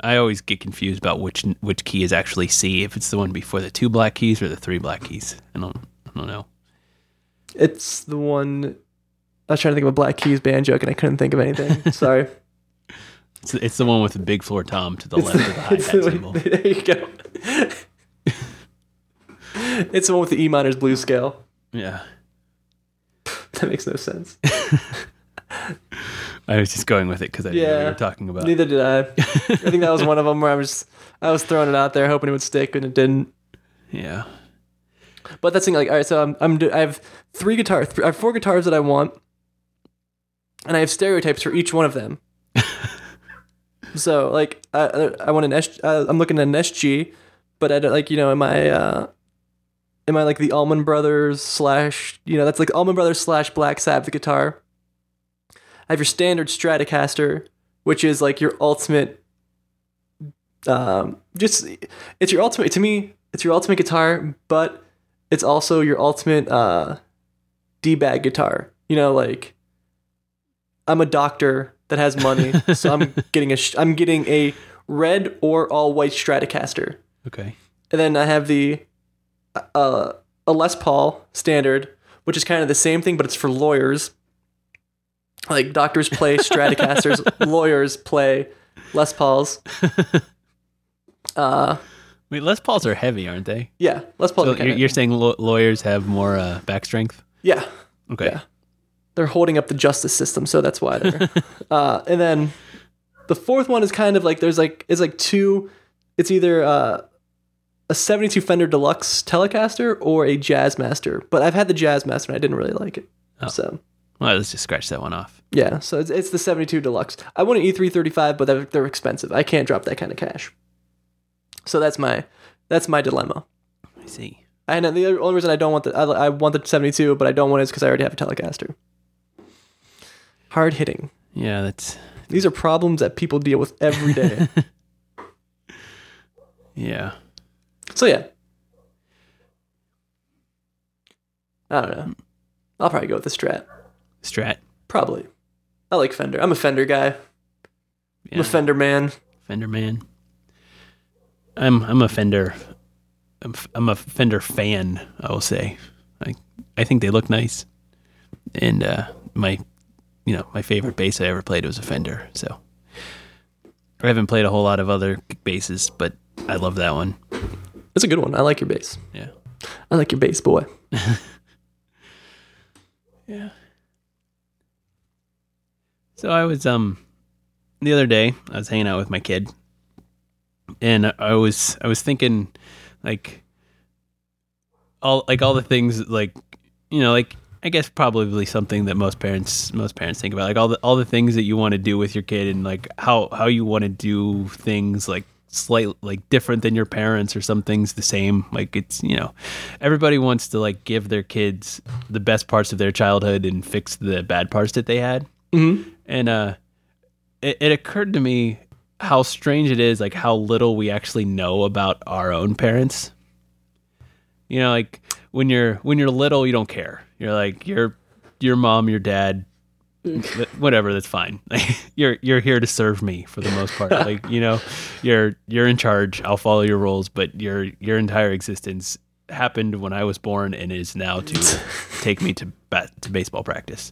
I always get confused about which which key is actually C. If it's the one before the two black keys or the three black keys. I don't I don't know. It's the one. I was trying to think of a Black Keys band joke and I couldn't think of anything. Sorry. It's, it's the one with the big floor tom to the It's left of the hi hat the- cymbal. There you go. it's the one with the E minor's blue scale. Yeah, That makes no sense. I was just going with it because I didn't know what you were talking about. Neither did I. I think that was one of them where I was I was throwing it out there hoping it would stick and it didn't. Yeah, But that's the thing. Like, all right, so I'm, I'm do- I have three guitars. I have four guitars that I want, and I have stereotypes for each one of them. so like, I I want an S. Uh, I'm looking at an SG, but I don't like you know, am I uh, am I like the Allman Brothers slash you know that's like Allman Brothers slash Black Sabbath guitar. I have your standard Stratocaster, which is like your ultimate. Um, just it's your ultimate to me. It's your ultimate guitar, but it's also your ultimate uh, d-bag guitar. You know, like I'm a doctor that has money, so I'm getting a I'm getting a red or all white Stratocaster, okay. and then I have the uh, a Les Paul standard, which is kind of the same thing, but it's for lawyers. Like doctors play Stratocasters, lawyers play Les Pauls. Uh, Wait, Les Pauls are heavy, aren't they? yeah, Les Pauls. So are you're, kinda- you're saying law- lawyers have more uh, back strength? yeah, Okay. Yeah. they're holding up the justice system, so that's why they're. uh, and then the fourth one is kind of like there's like it's like two. It's either uh, a '72 Fender Deluxe Telecaster or a Jazzmaster, but I've had the Jazzmaster and I didn't really like it. Oh. So Well, let's just scratch that one off. yeah, so it's, it's the '72 Deluxe. I want an E335, but they're, they're expensive. I can't drop that kind of cash. So that's my that's my dilemma. I see. And the only reason I don't want the I, I want the 72, but I don't want it is because I already have a Telecaster. Hard hitting. Yeah, that's These are problems that people deal with every day. Yeah. so yeah. I don't know. I'll probably go with the Strat. Strat. Probably. I like Fender. I'm a Fender guy. I'm a Fender man. Fender man. I'm I'm a Fender. I'm, I'm a Fender fan. I will say. I I think they look nice, and uh, my you know my favorite bass I ever played was a Fender. So I haven't played a whole lot of other basses, but I love that one. It's a good one. I like your bass. Yeah. I like your bass, boy. Yeah. So I was um the other day I was hanging out with my kid. And I was I was thinking like all like all the things like you know like I guess probably something that most parents most parents think about like all the all the things that you want to do with your kid and like how how you want to do things like slight like different than your parents or some things the same. Like it's you know everybody wants to like give their kids the best parts of their childhood and fix the bad parts that they had. Mm-hmm. And uh it, it occurred to me how strange it is like how little we actually know about our own parents. You know like when you're when you're little you don't care. You're like your your mom your dad whatever that's fine. You're you're here to serve me for the most part. Like you know you're you're in charge. I'll follow your rules. But your your entire existence happened when i was born and is now to take me to bat to baseball practice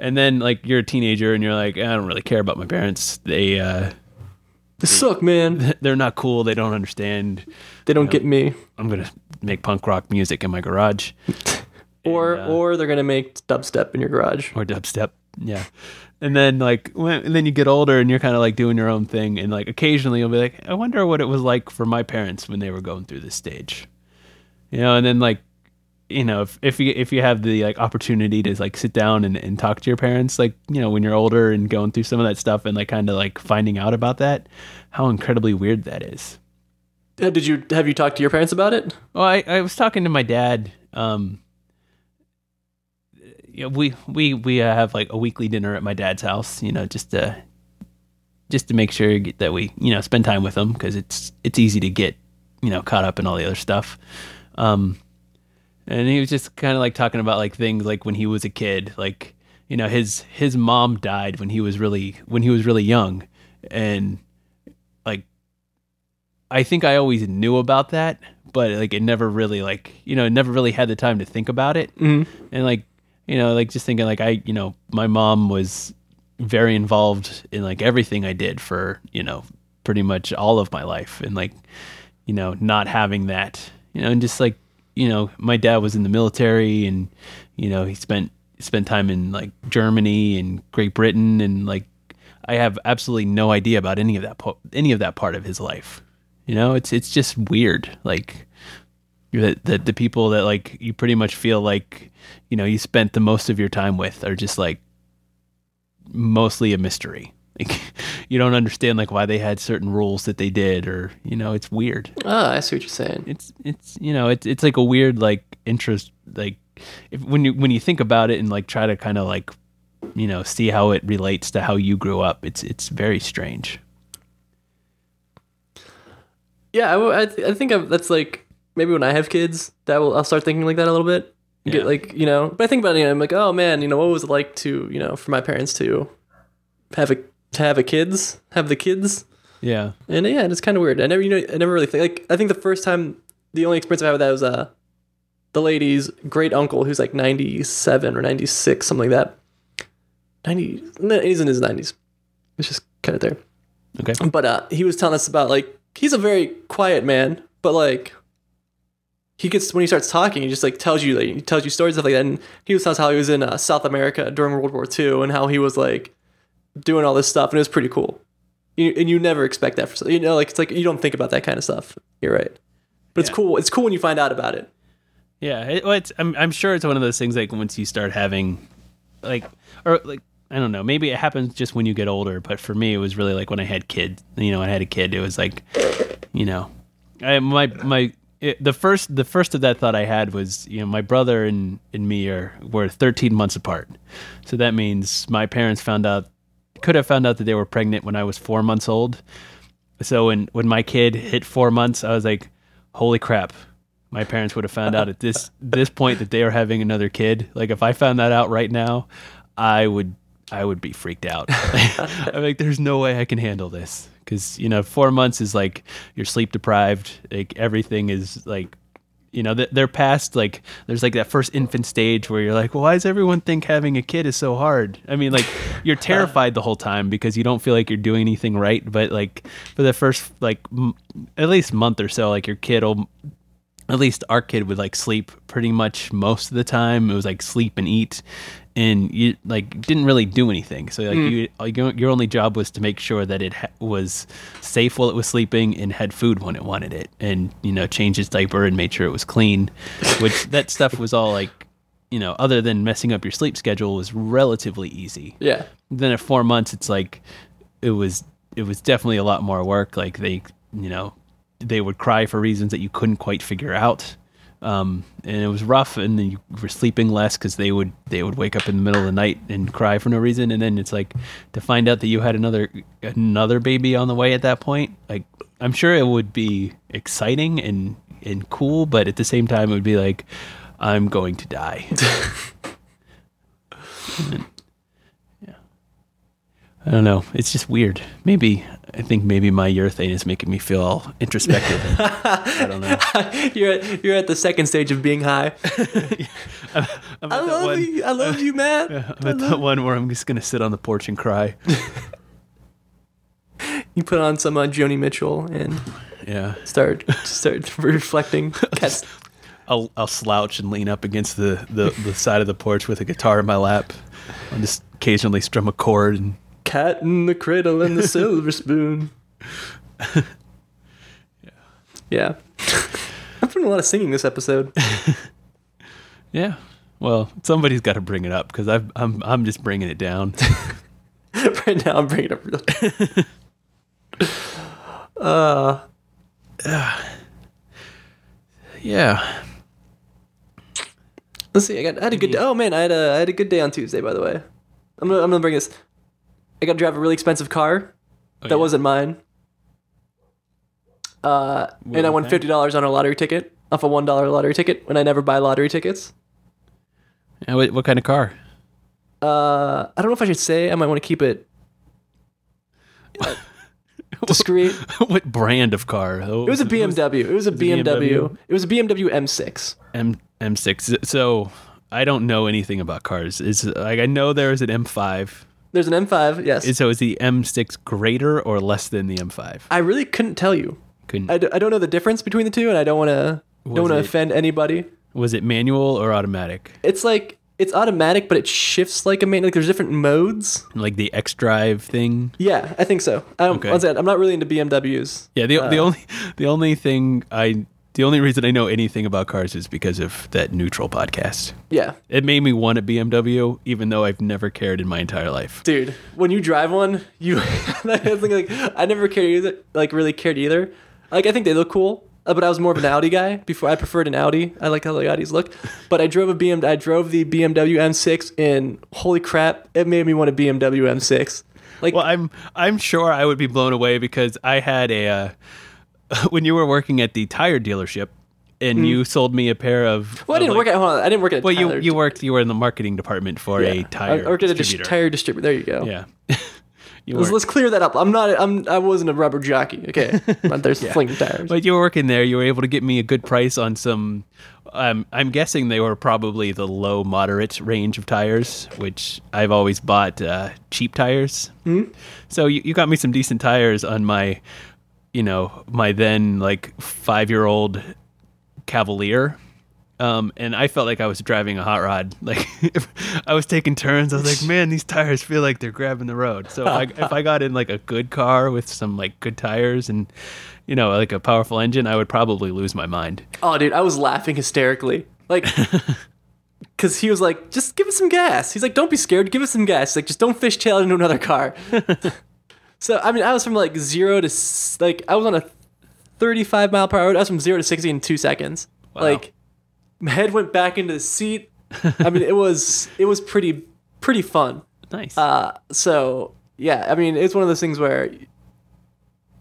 and then like you're a teenager and you're like i don't really care about my parents they uh They suck, man. they're not cool they don't understand They don't get me. i'm gonna make punk rock music in my garage Or And, uh, or they're gonna make dubstep in your garage. or dubstep. Yeah. And then like when and then you get older and you're kind of like doing your own thing and like occasionally you'll be like I wonder what it was like for my parents when they were going through this stage. You know, and then like you know, if if you if you have the like opportunity to like sit down and, and talk to your parents like, you know, when you're older and going through some of that stuff and like kind of like finding out about that, how incredibly weird that is. Uh, Did you have you talked to your parents about it? Well, I, I was talking to my dad. Um, you know, we we we uh, have like a weekly dinner at my dad's house. You know, just to just to make sure that we you know spend time with him because it's it's easy to get you know caught up in all the other stuff. Um, and he was just kind of like talking about like things like when he was a kid, like you know his his mom died when he was really when he was really young, and like I think I always knew about that, but like it never really like you know never really had the time to think about it, Mm-hmm. and like you know like just thinking like I you know my mom was very involved in like everything I did for you know pretty much all of my life, and like you know not having that you know and just like you know my dad was in the military and you know he spent spent time in like Germany and Great Britain and like I have absolutely no idea about any of that po- any of that part of his life. You know, it's it's just weird. Like that the, the people that like you pretty much feel like you know you spent the most of your time with are just like mostly a mystery. Like you don't understand like why they had certain rules that they did, or you know, it's weird. Ah, I see what you're saying. It's it's you know it's it's like a weird like interest like if when you when you think about it and like try to kind of like you know see how it relates to how you grew up. It's it's very strange. Yeah, I, I, th- I think I've, that's like maybe when I have kids, that will I'll start thinking like that a little bit. Yeah. Get like you know, but I think about it, you know, I'm like, oh man, you know, what was it like to you know for my parents to have a to have a kids, have the kids, Yeah. and yeah, it's kind of weird. I never you know I never really think like I think the first time the only experience I had with that was uh the lady's great uncle who's like 97 or 96 something like that. 90 he's in his 90s. It's just kind of there. Okay. But uh, he was telling us about like he's a very quiet man, but like he gets when he starts talking, he just like tells you like he tells you stories stuff like that. And he was telling us how he was in uh, South America during World War II and how he was like doing all this stuff, and it was pretty cool. You, and you never expect that for you know like it's like you don't think about that kind of stuff. You're right, but it's Yeah. cool. It's cool when you find out about it. Yeah, it, well, it's, I'm I'm sure it's one of those things like once you start having, like, or like I don't know, maybe it happens just when you get older. But for me, it was really like when I had kids. You know, when I had a kid, it was like, you know, I my my it, the first the first of that thought I had was you know my brother and and me are were 13 months apart, so that means my parents found out could have found out that they were pregnant when I was four months old. So when when my kid hit four months, I was like, "Holy crap!" My parents would have found out at this this point that they were having another kid. Like if I found that out right now, I would I would be freaked out. I'm like, "There's no way I can handle this." Because you know, four months is like you're sleep deprived. Like everything is like you know th- they're past like there's like that first infant stage where you're like well, why does everyone think having a kid is so hard? I mean like you're terrified the whole time because you don't feel like you're doing anything right but like for the first like m- at least month or so like your kid will at least our kid would like sleep pretty much most of the time. It was like sleep and eat and you like didn't really do anything. So like hmm. you your your only job was to make sure that it ha- was safe while it was sleeping and had food when it wanted it and you know change its diaper and made sure it was clean which that stuff was all like you know other than messing up your sleep schedule was relatively easy. Yeah. then at four months it's like it was it was definitely a lot more work. Like they you know they would cry for reasons that you couldn't quite figure out um, and it was rough and then you were sleeping less because they would they would wake up in the middle of the night and cry for no reason and then it's like to find out that you had another another baby on the way at that point like i'm sure it would be exciting and and cool but at the same time it would be like i'm going to die yeah, I don't know. It's just weird. Maybe I think maybe my urethane is making me feel all introspective. I don't know. you're at, you're at the second stage of being high. I'm at I love one, you. I love you, man. I'm at that one where I'm just gonna sit on the porch and cry. You put on some uh, Joni Mitchell and Yeah, start start reflecting. Cats. I'll I'll slouch and lean up against the, the, the side of the porch with a guitar in my lap. I'll just occasionally strum a chord and Cat in the cradle and the silver spoon. yeah. Yeah. I'm putting a lot of singing this episode. yeah. Well, somebody's got to bring it up because I'm I'm I'm just bringing it down. right now, I'm bringing it up. Real. uh, yeah. let's see. I got. I had a good. Oh man, I had a. I had a good day on Tuesday. By the way, I'm gonna. I'm gonna bring this. I got to drive a really expensive car Oh, that yeah. wasn't mine. Uh, and I won fifty dollars on a lottery ticket off a one dollar lottery ticket when I never buy lottery tickets. Yeah, what, what kind of car? Uh, I don't know if I should say. I might want to keep it uh, discreet. what brand of car? Oh, It was a BMW. It was a BMW? BMW. It was a BMW M6. M M6. So I don't know anything about cars. Is like I know there is an M5. There's an M5. Yes. So is the M6 greater or less than the M5? I really couldn't tell you. Couldn't, I, d- I don't know the difference between the two, and I don't want to don't want to offend anybody. was it manual or automatic? It's like it's automatic, but it shifts like a main. Like there's different modes. Like the X Drive thing? Yeah, I think so. I don't, Okay. once again, I'm not really into BMWs. Yeah. The the Uh. only the only thing I the only reason I know anything about cars is because of that neutral podcast. Yeah, It made me want a BMW, even though I've never cared in my entire life. dude. When you drive one, you I like I never cared either. Like really cared either. Like I think they look cool. uh, But I was more of an Audi guy before. I preferred an Audi. I like how the Audis look. But I drove a BMW. I drove the BMW M6, and holy crap, it made me want a BMW M6. Like Well, I'm I'm sure I would be blown away because I had a uh, when you were working at the tire dealership and you sold me a pair of. Well, I didn't like- work at. Hold on, I didn't work at. Well, you you worked you were in the marketing department for a Yeah. tire. I worked at a dis- tire distributor. There you go. Yeah. you Let's, let's clear that up. I'm not. I'm. I wasn't a rubber jockey. Okay. I'm not there flinging tires. but you were working there. You were able to get me a good price on some. Um, I'm guessing they were probably the low moderate range of tires, which I've always bought uh, cheap tires. Hmm? So you, you got me some decent tires on my, you know, my then like five year old Cavalier. Um, and I felt like I was driving a hot rod. Like if I was taking turns, I was like, "Man, these tires feel like they're grabbing the road." So if I, if I got in like a good car with some like good tires and you know like a powerful engine, I would probably lose my mind. Oh, dude, I was laughing hysterically. Like, because he was like, just give us some gas. He's like, don't be scared. Give us some gas. He's like, just don't fishtail into another car. So, I mean, I was from like zero to, like, I was on a 35 mile per hour. I was from zero to 60 in two seconds. Like, my head went back into the seat. I mean, it was, it was pretty, pretty fun. Nice. Uh, so yeah, I mean, it's one of those things where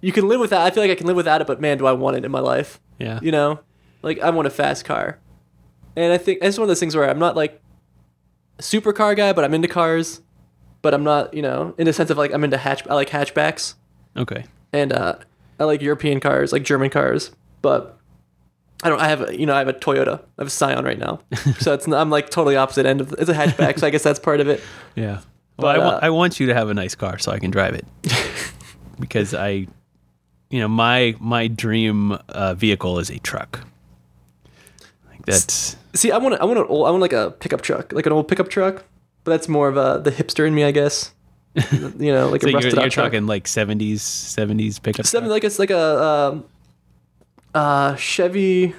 you can live without. I feel like I can live without it, but man, do I want it in my life? Yeah. You know, like I want a fast car, and I think it's one of those things where I'm not like a supercar guy, but I'm into cars, but I'm not, you know, in the sense of like I'm into hatch. I like hatchbacks, Okay. and uh, I like European cars, like German cars, but. I don't. I have a, you know, I have a Toyota. I have a Scion right now, so it's. not, I'm like totally opposite end of. It's a hatchback, so I guess that's part of it. Yeah. But, Well, I, wa- uh, I want you to have a nice car so I can drive it. because I, you know, my my dream uh, vehicle is a truck. Like that's See, I want I want an old, I want like a pickup truck, like an old pickup truck. But that's more of a the hipster in me, I guess. you know, like so a you're, rusted you're truck. talking like 70s 70s pickup. Seven, like it's like a um, uh, Chevy,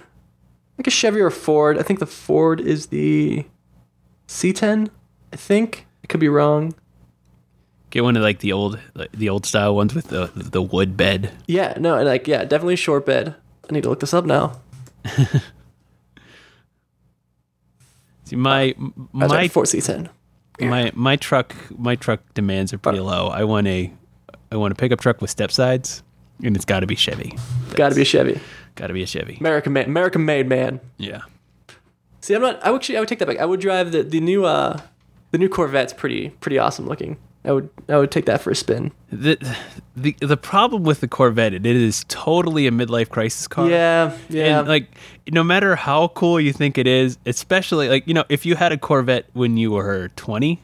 like a Chevy or Ford. I think the Ford is the C10. I think I could be wrong. Get one of like the old like, the old style ones with the the wood bed. Yeah, no, and like yeah, definitely short bed. I need to look this up now. See, my was my Ford C10. My my truck my truck demands are pretty low. I want a I want a pickup truck with step sides, and it's got to be Chevy. Got to be a Chevy. Got to be a Chevy. American man, American made man. Yeah. See, I'm not. I would actually. I would take that back. I would drive the the new uh the new Corvette's pretty pretty awesome looking. I would I would take that for a spin. The, the the problem with the Corvette, it is totally a midlife crisis car. Yeah, yeah. And like, no matter how cool you think it is, especially like you know, if you had a Corvette when you were twenty,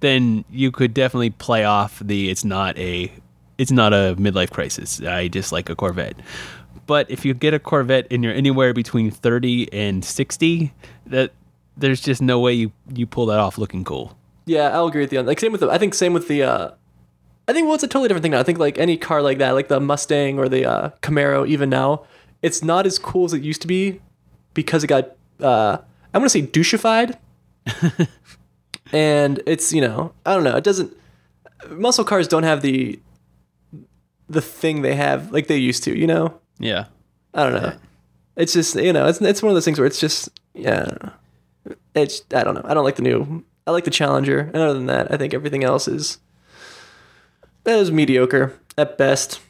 then you could definitely play off the it's not a it's not a midlife crisis. I just like a Corvette. But if you get a Corvette and you're anywhere between thirty and sixty, that there's just no way you you pull that off looking cool. Yeah, I'll agree with you. on Like same with the. I think same with the. uh I think well, it's a totally different thing now. I think like any car like that, like the Mustang or the uh, Camaro, even now, it's not as cool as it used to be because it got. uh I'm gonna say douchified, and it's you know I don't know. It doesn't. Muscle cars don't have the the thing they have like they used to. You know. Yeah. I don't know. It's just you know, it's it's one of those things where it's just yeah. I don't know. It's I don't know. I don't like the new. I like the Challenger, and other than that, I think everything else is is mediocre at best.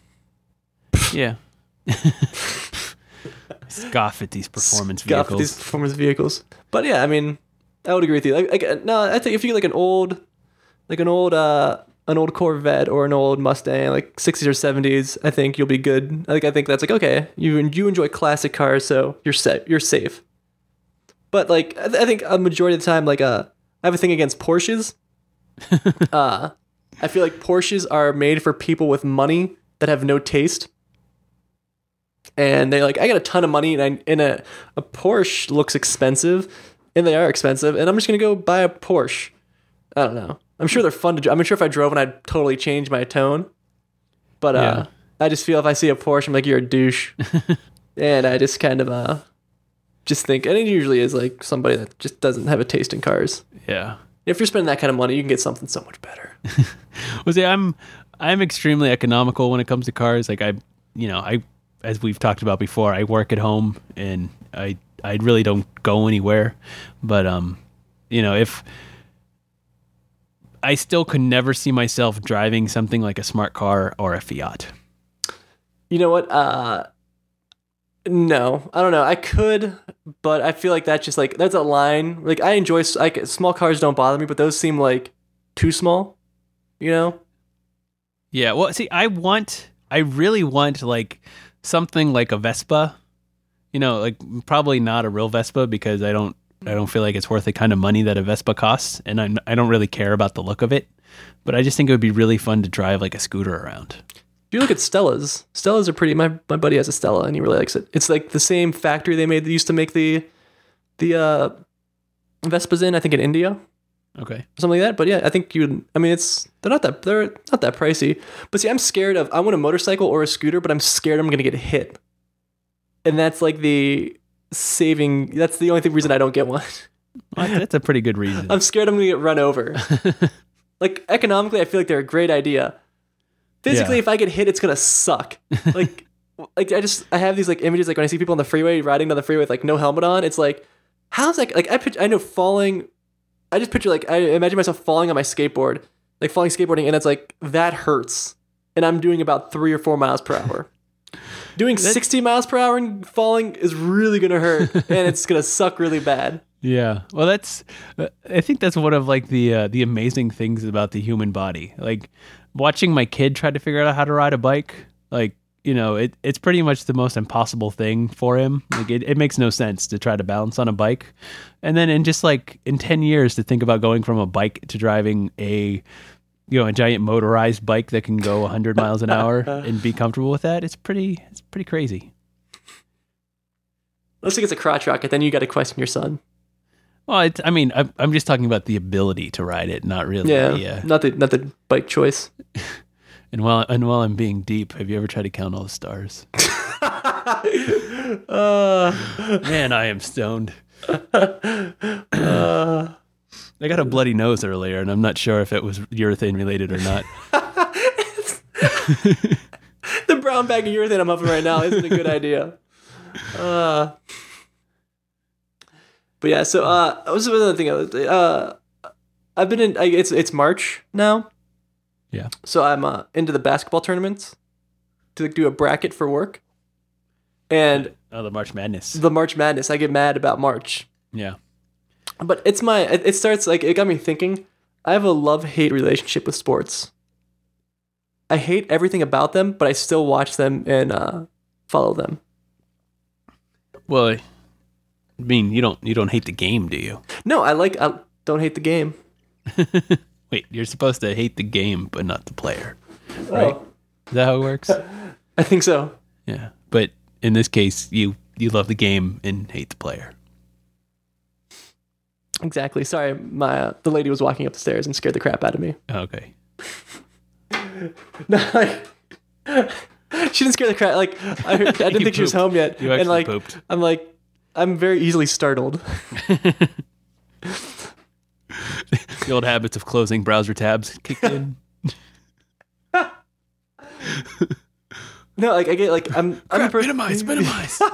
Yeah. Scoff at these performance Scoff at vehicles. these performance vehicles. But yeah, I mean, I would agree with you. Like, like no, I think if you get like an old, like an old, uh, an old Corvette or an old Mustang, like 60s or 70s, I think you'll be good. Like I think that's like okay, you you enjoy classic cars, so you're set, you're safe. But like I, th- I think a majority of the time, like uh, I have a thing against Porsches. uh, I feel like Porsches are made for people with money that have no taste and they're like I got a ton of money and I and a a Porsche looks expensive and they are expensive and I'm just gonna go buy a Porsche. I don't know. I'm sure they're fun to. dri- I'm sure if I drove one, I'd totally change my tone. But uh, I just feel if I see a Porsche, I'm like you're a douche, and I just kind of uh, just think, and it usually is like somebody that just doesn't have a taste in cars. yeah. If you're spending that kind of money, you can get something so much better. Well, see, I'm I'm extremely economical when it comes to cars. Like I, you know, I as we've talked about before, I work at home and I I really don't go anywhere. But um, you know, if I still could never see myself driving something like a smart car or a Fiat. You know what? Uh no, I don't know. I could, but I feel like that's just like that's a line. Like I enjoy like small cars don't bother me, but those seem like too small. You know? Yeah, well, see, I want, I really want like something like a Vespa. You know, like probably not a real Vespa because I don't, I don't feel like it's worth the kind of money that a Vespa costs, and I, I don't really care about the look of it. But I just think it would be really fun to drive like a scooter around. If you look at Stellas, Stellas are pretty. My my buddy has a Stella and he really likes it. It's like the same factory they made that used to make the the uh, Vespas in. I think in India. Okay. something like that. But yeah, I think you. I mean, it's they're not that they're not that pricey. But see, I'm scared of. I want a motorcycle or a scooter, but I'm scared I'm gonna get hit. And that's like the saving. That's the only thing, reason I don't get one. Well, that's a pretty good reason. I'm scared I'm gonna get run over. like economically, I feel like they're a great idea. Physically, Yeah. if I get hit, it's gonna suck. Like, like I just I have these like images like when I see people on the freeway riding down the freeway with like no helmet on. It's like, how's that? Like I picture, I know falling. I just picture like I imagine myself falling on my skateboard like falling skateboarding, and it's like that hurts, and I'm doing about three or four miles per hour. Doing 60 miles per hour and falling is really gonna hurt, and it's gonna suck really bad. Yeah. Well, that's. uh, I think that's one of like the uh, the amazing things about the human body. Like watching my kid try to figure out how to ride a bike. Like you know, it it's pretty much the most impossible thing for him. Like it, it makes no sense to try to balance on a bike, and then in just like in ten years to think about going from a bike to driving a you know a giant motorized bike that can go 100 miles an hour and be comfortable with that. It's pretty. It's pretty crazy. Unless it gets a crotch rocket, then you got to question your son. Well, it's, I mean, I'm, I'm just talking about the ability to ride it, not really. Yeah, the, uh, not the not the bike choice. and while and while I'm being deep, have you ever tried to count all the stars? Uh, Man, I am stoned. I got a bloody nose earlier, and I'm not sure if it was urethane related or not. the brown bag of urethane I'm up in right now isn't a good idea. Uh, but yeah, so uh, what was another thing? I was- Uh, I've been in. I, it's it's March now, Yeah. so I'm uh, into the basketball tournaments to do a bracket for work, and Oh, the March Madness. the March Madness. I get mad about March, Yeah. but it's my. It, it starts like it got me thinking. I have a love hate relationship with sports. I hate everything about them, but I still watch them and uh, follow them. Well, I mean, you don't you don't hate the game, do you? No, I like. I don't hate the game. Wait, you're supposed to hate the game, but not the player, right? Is that how it works? I think so. Yeah. But in this case, you you love the game and hate the player. Exactly. Sorry, my uh, the lady was walking up the stairs and scared the crap out of me. Okay. No, like she didn't scare the crap. Like I, I didn't think she was home yet, and like pooped. I'm like I'm very easily startled. The old habits of closing browser tabs kicked in. No, like I get like I'm I'm Crap, person. minimize, minimize.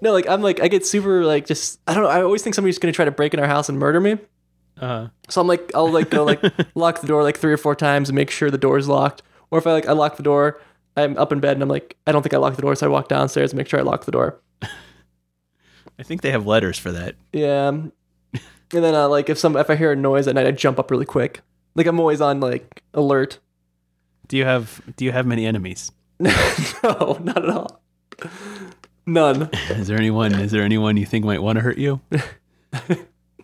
No, like I'm like I get super like just I don't know. I always think somebody's gonna try to break in our house and murder me. Uh-huh. So I'm like I'll like go like lock the door like three or four times and make sure the door is locked. Or if I like I lock the door, I'm up in bed and I'm like I don't think I locked the door, so I walk downstairs and make sure I lock the door. I think they have letters for that. Yeah. And then uh, like if some if I hear a noise at night, I jump up really quick. Like I'm always on like alert. Do you have Do you have many enemies? no, not at all. None. Is there anyone? Is there anyone you think might want to hurt you?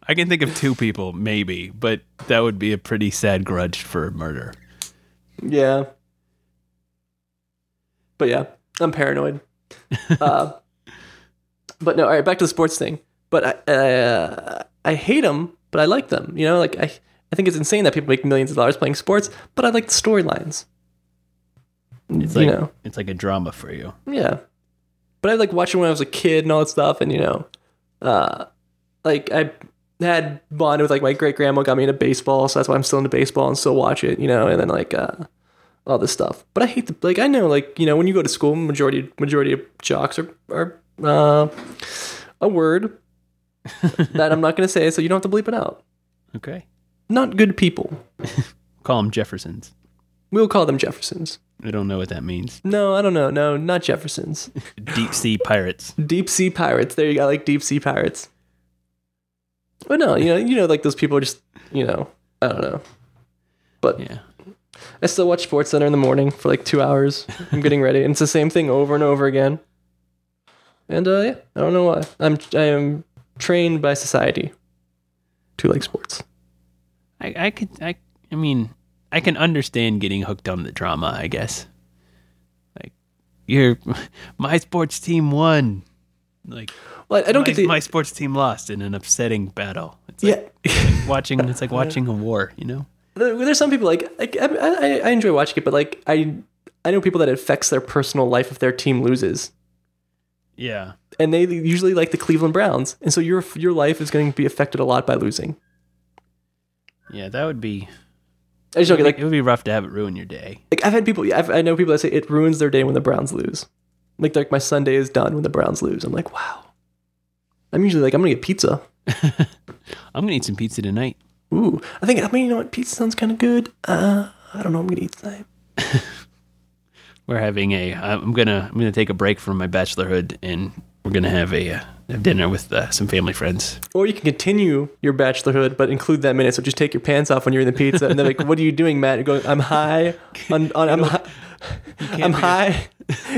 I can think of two people, maybe, but that would be a pretty sad grudge for murder. Yeah. But yeah, I'm paranoid. uh, but no, all right, back to the sports thing. But I, uh, I hate them, but I like them. You know, like I, I think it's insane that people make millions of dollars playing sports, but I like the storylines. It's you like know, it's like a drama for you. yeah. But I like watching when I was a kid and all that stuff, and you know, uh, like I had bonded with like my great grandma got me into baseball, so that's why I'm still into baseball and still watch it. You know, and then like uh, all this stuff. But I hate the like I know like you know when you go to school, majority majority of jocks are are uh, a word that I'm not gonna say, so you don't have to bleep it out. Okay. Not good people. Call them Jeffersons. We'll call them Jeffersons. I don't know what that means. No, I don't know. No, not Jeffersons. Deep sea pirates. Deep sea pirates. There you go, like deep sea pirates. But no, you know, you know, like those people are just, you know, I don't know. But Yeah. I still watch SportsCenter in the morning for like two hours. I'm getting ready, and it's the same thing over and over again. And uh, yeah, I don't know why. I'm I am trained by society to like sports. I, I could I I mean I can understand getting hooked on the drama, I guess. Like your my sports team won. Like Well, I don't my, get the my sports team lost in an upsetting battle. It's yeah. like watching it's like watching a war, you know? There- There's some people like, like I, I, I enjoy watching it, but like I I know people that it affects their personal life if their team loses. Yeah. and they usually like the Cleveland Browns, and so your your life is going to be affected a lot by losing. Yeah, that would be I just don't get like it would be rough to have it ruin your day. like I've had people I've, I know people that say it ruins their day when the Browns lose. Like like my Sunday is done when the Browns lose. I'm like wow. I'm usually like I'm gonna get pizza. I'm gonna eat some pizza tonight. Ooh, I think I mean you know what pizza sounds kind of good. Uh, I don't know. what I'm gonna eat tonight. We're having a. I'm gonna. I'm gonna take a break from my bachelorhood, and we're gonna have a, uh, have dinner with uh, some family friends. Or you can continue your bachelorhood, but include that minute. So just take your pants off when you're in the pizza, and they're like, "What are you doing, Matt?" You're going, "I'm high. On, on, I'm high. I'm high.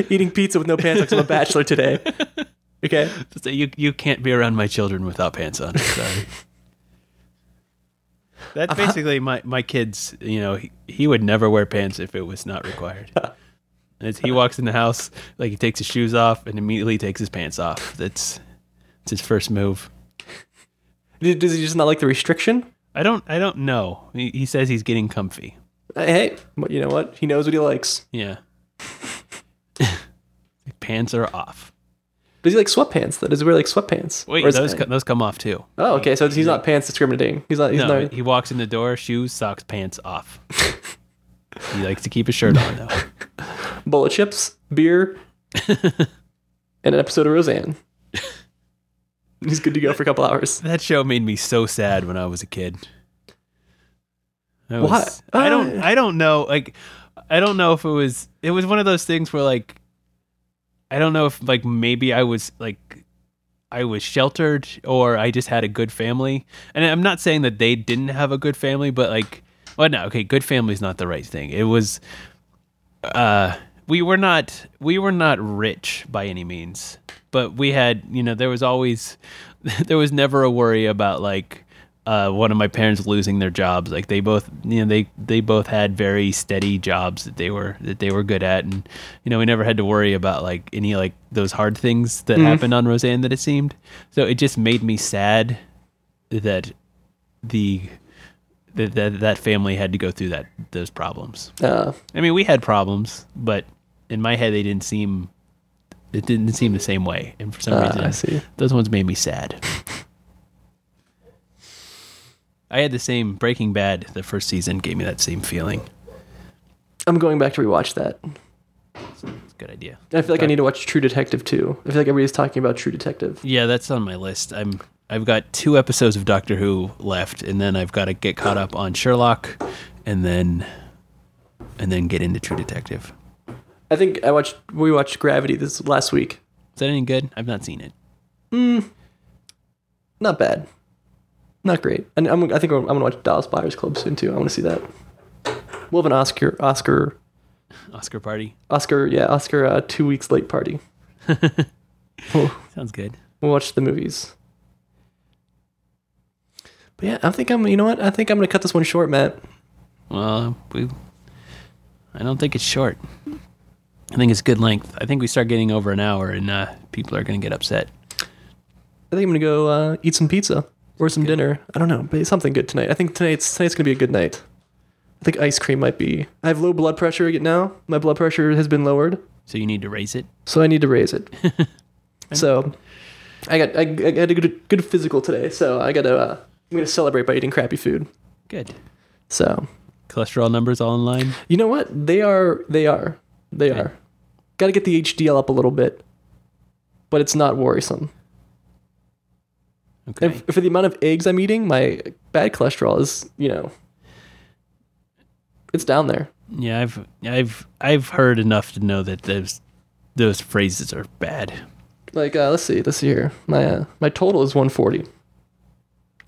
eating pizza with no pants on I'm a bachelor today." Okay. So you you can't be around my children without pants on. Sorry. That's uh-huh. basically my my kids. You know, he, he would never wear pants if it was not required. As he walks in the house, like he takes his shoes off and immediately takes his pants off. That's it's his first move. Does he just not like the restriction? I don't I don't know. He, he says he's getting comfy. Uh, hey, but you know what? He knows what he likes. Yeah. pants are off. Does he like sweatpants? Though? Does he wear like sweatpants? Wait, those co- those come off too. oh, okay. So he's not pants discriminating. He's not. He's no, not. he walks in the door, shoes, socks, pants off. he likes to keep his shirt on though. bowl of chips, beer, and an episode of Roseanne. He's good to go for a couple hours. That show made me so sad when I was a kid. I was, What? I don't. Uh, I don't know. Like, I don't know if it was. It was one of those things where, like, I don't know if, like, maybe I was like, I was sheltered or I just had a good family. And I'm not saying that they didn't have a good family, but like, well, no, okay, good family is not the right thing. It was, uh, we were not we were not rich by any means, but we had you know there was always there was never a worry about like uh, one of my parents losing their jobs. Like they both you know they they both had very steady jobs that they were that they were good at, and you know we never had to worry about like any like those hard things that happened on Roseanne that it seemed. So it just made me sad that the that that, that family had to go through that those problems. Uh, I mean, we had problems, but in my head, they didn't seem. It didn't seem the same way, and for some Ah, reason, I see. those ones made me sad. I had the same Breaking Bad. The first season gave me that same feeling. I'm going back to rewatch that. It's a good idea. I feel like I need to watch True Detective too. I feel like everybody's talking about True Detective. Yeah, that's on my list. I'm. I've got two episodes of Doctor Who left, and then I've got to get caught up on Sherlock, and then, and then get into True Detective. I think I watched we watched Gravity this last week. Is that any good? I've not seen it. Hmm. Not bad. Not great. And I'm, I think I'm, I'm gonna watch Dallas Buyers Club soon too. I want to see that. We'll have an Oscar Oscar Oscar party Oscar yeah Oscar uh, two weeks late party. we'll, sounds good. we'll watch the movies. But yeah, I think I'm. You know what? I think I'm gonna cut this one short, Matt. Well, we. I don't think it's short. I think it's good length. I think we start getting over an hour, and uh, people are going to get upset. I think I'm gonna go uh, eat some pizza or some dinner. I don't know, but something good tonight. I think tonight's tonight's gonna be a good night. I think ice cream might be. I have low blood pressure again now. My blood pressure has been lowered, So you need to raise it. so I need to raise it. so I got I, I got a good good physical today, so I gotta uh, I'm gonna celebrate by eating crappy food. Good. So Cholesterol numbers all in line. you know what? They are they are they are. Got to get the HDL up a little bit, but it's not worrisome. Okay. And for the amount of eggs I'm eating, my bad cholesterol is, you know, it's down there. yeah, I've I've I've heard enough to know that those those phrases are bad. Like, uh, let's see, let's see here. My uh, my total is 140.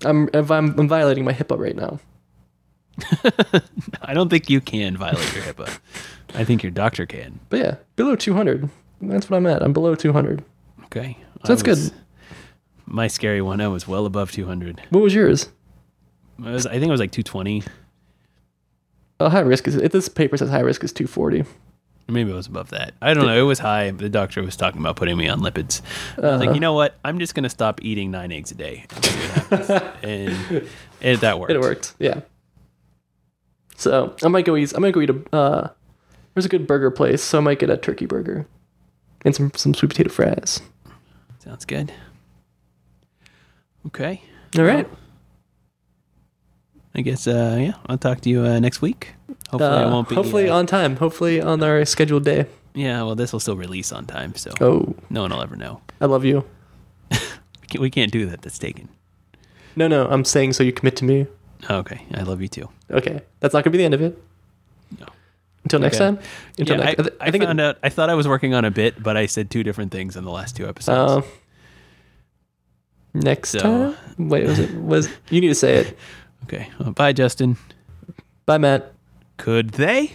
I'm if I'm, I'm violating my HIPAA right now. I don't think you can violate your HIPAA. I think your doctor can. But yeah, below 200. That's what I'm at. I'm below 200. Okay. So that's was- good. My scary one, I was well above 200. What was yours? I, was, I think it was like 220. Oh, high risk is. This paper says high risk is 240. Maybe it was above that. I don't know. It was high. The doctor was talking about putting me on lipids. I was Uh-huh. like, you know what? I'm just going to stop eating nine eggs a day. and see what happens. and that worked. It worked. Yeah. So I might go eat. I might go eat a. Uh, there's a good burger place, so I might get a turkey burger and some some sweet potato fries. Sounds good. Okay. All right. I guess uh, yeah, I'll talk to you uh, next week. Hopefully, uh, I won't be. Hopefully uh, on time. Hopefully on our scheduled day. Yeah, well, this will still release on time, so oh. no one will ever know. I love you. we can't do that. That's taken. No, no, I'm saying so you commit to me. Okay, I love you too. Okay, that's not gonna be the end of it. No. Until next okay. time. Until yeah, next, I, I, I, think found it, out. I thought I was working on a bit, but I said two different things in the last two episodes. Uh, next so. time. Wait, was it was you need to say it? Okay. Well, bye, Justin. Bye, Matt. Could they?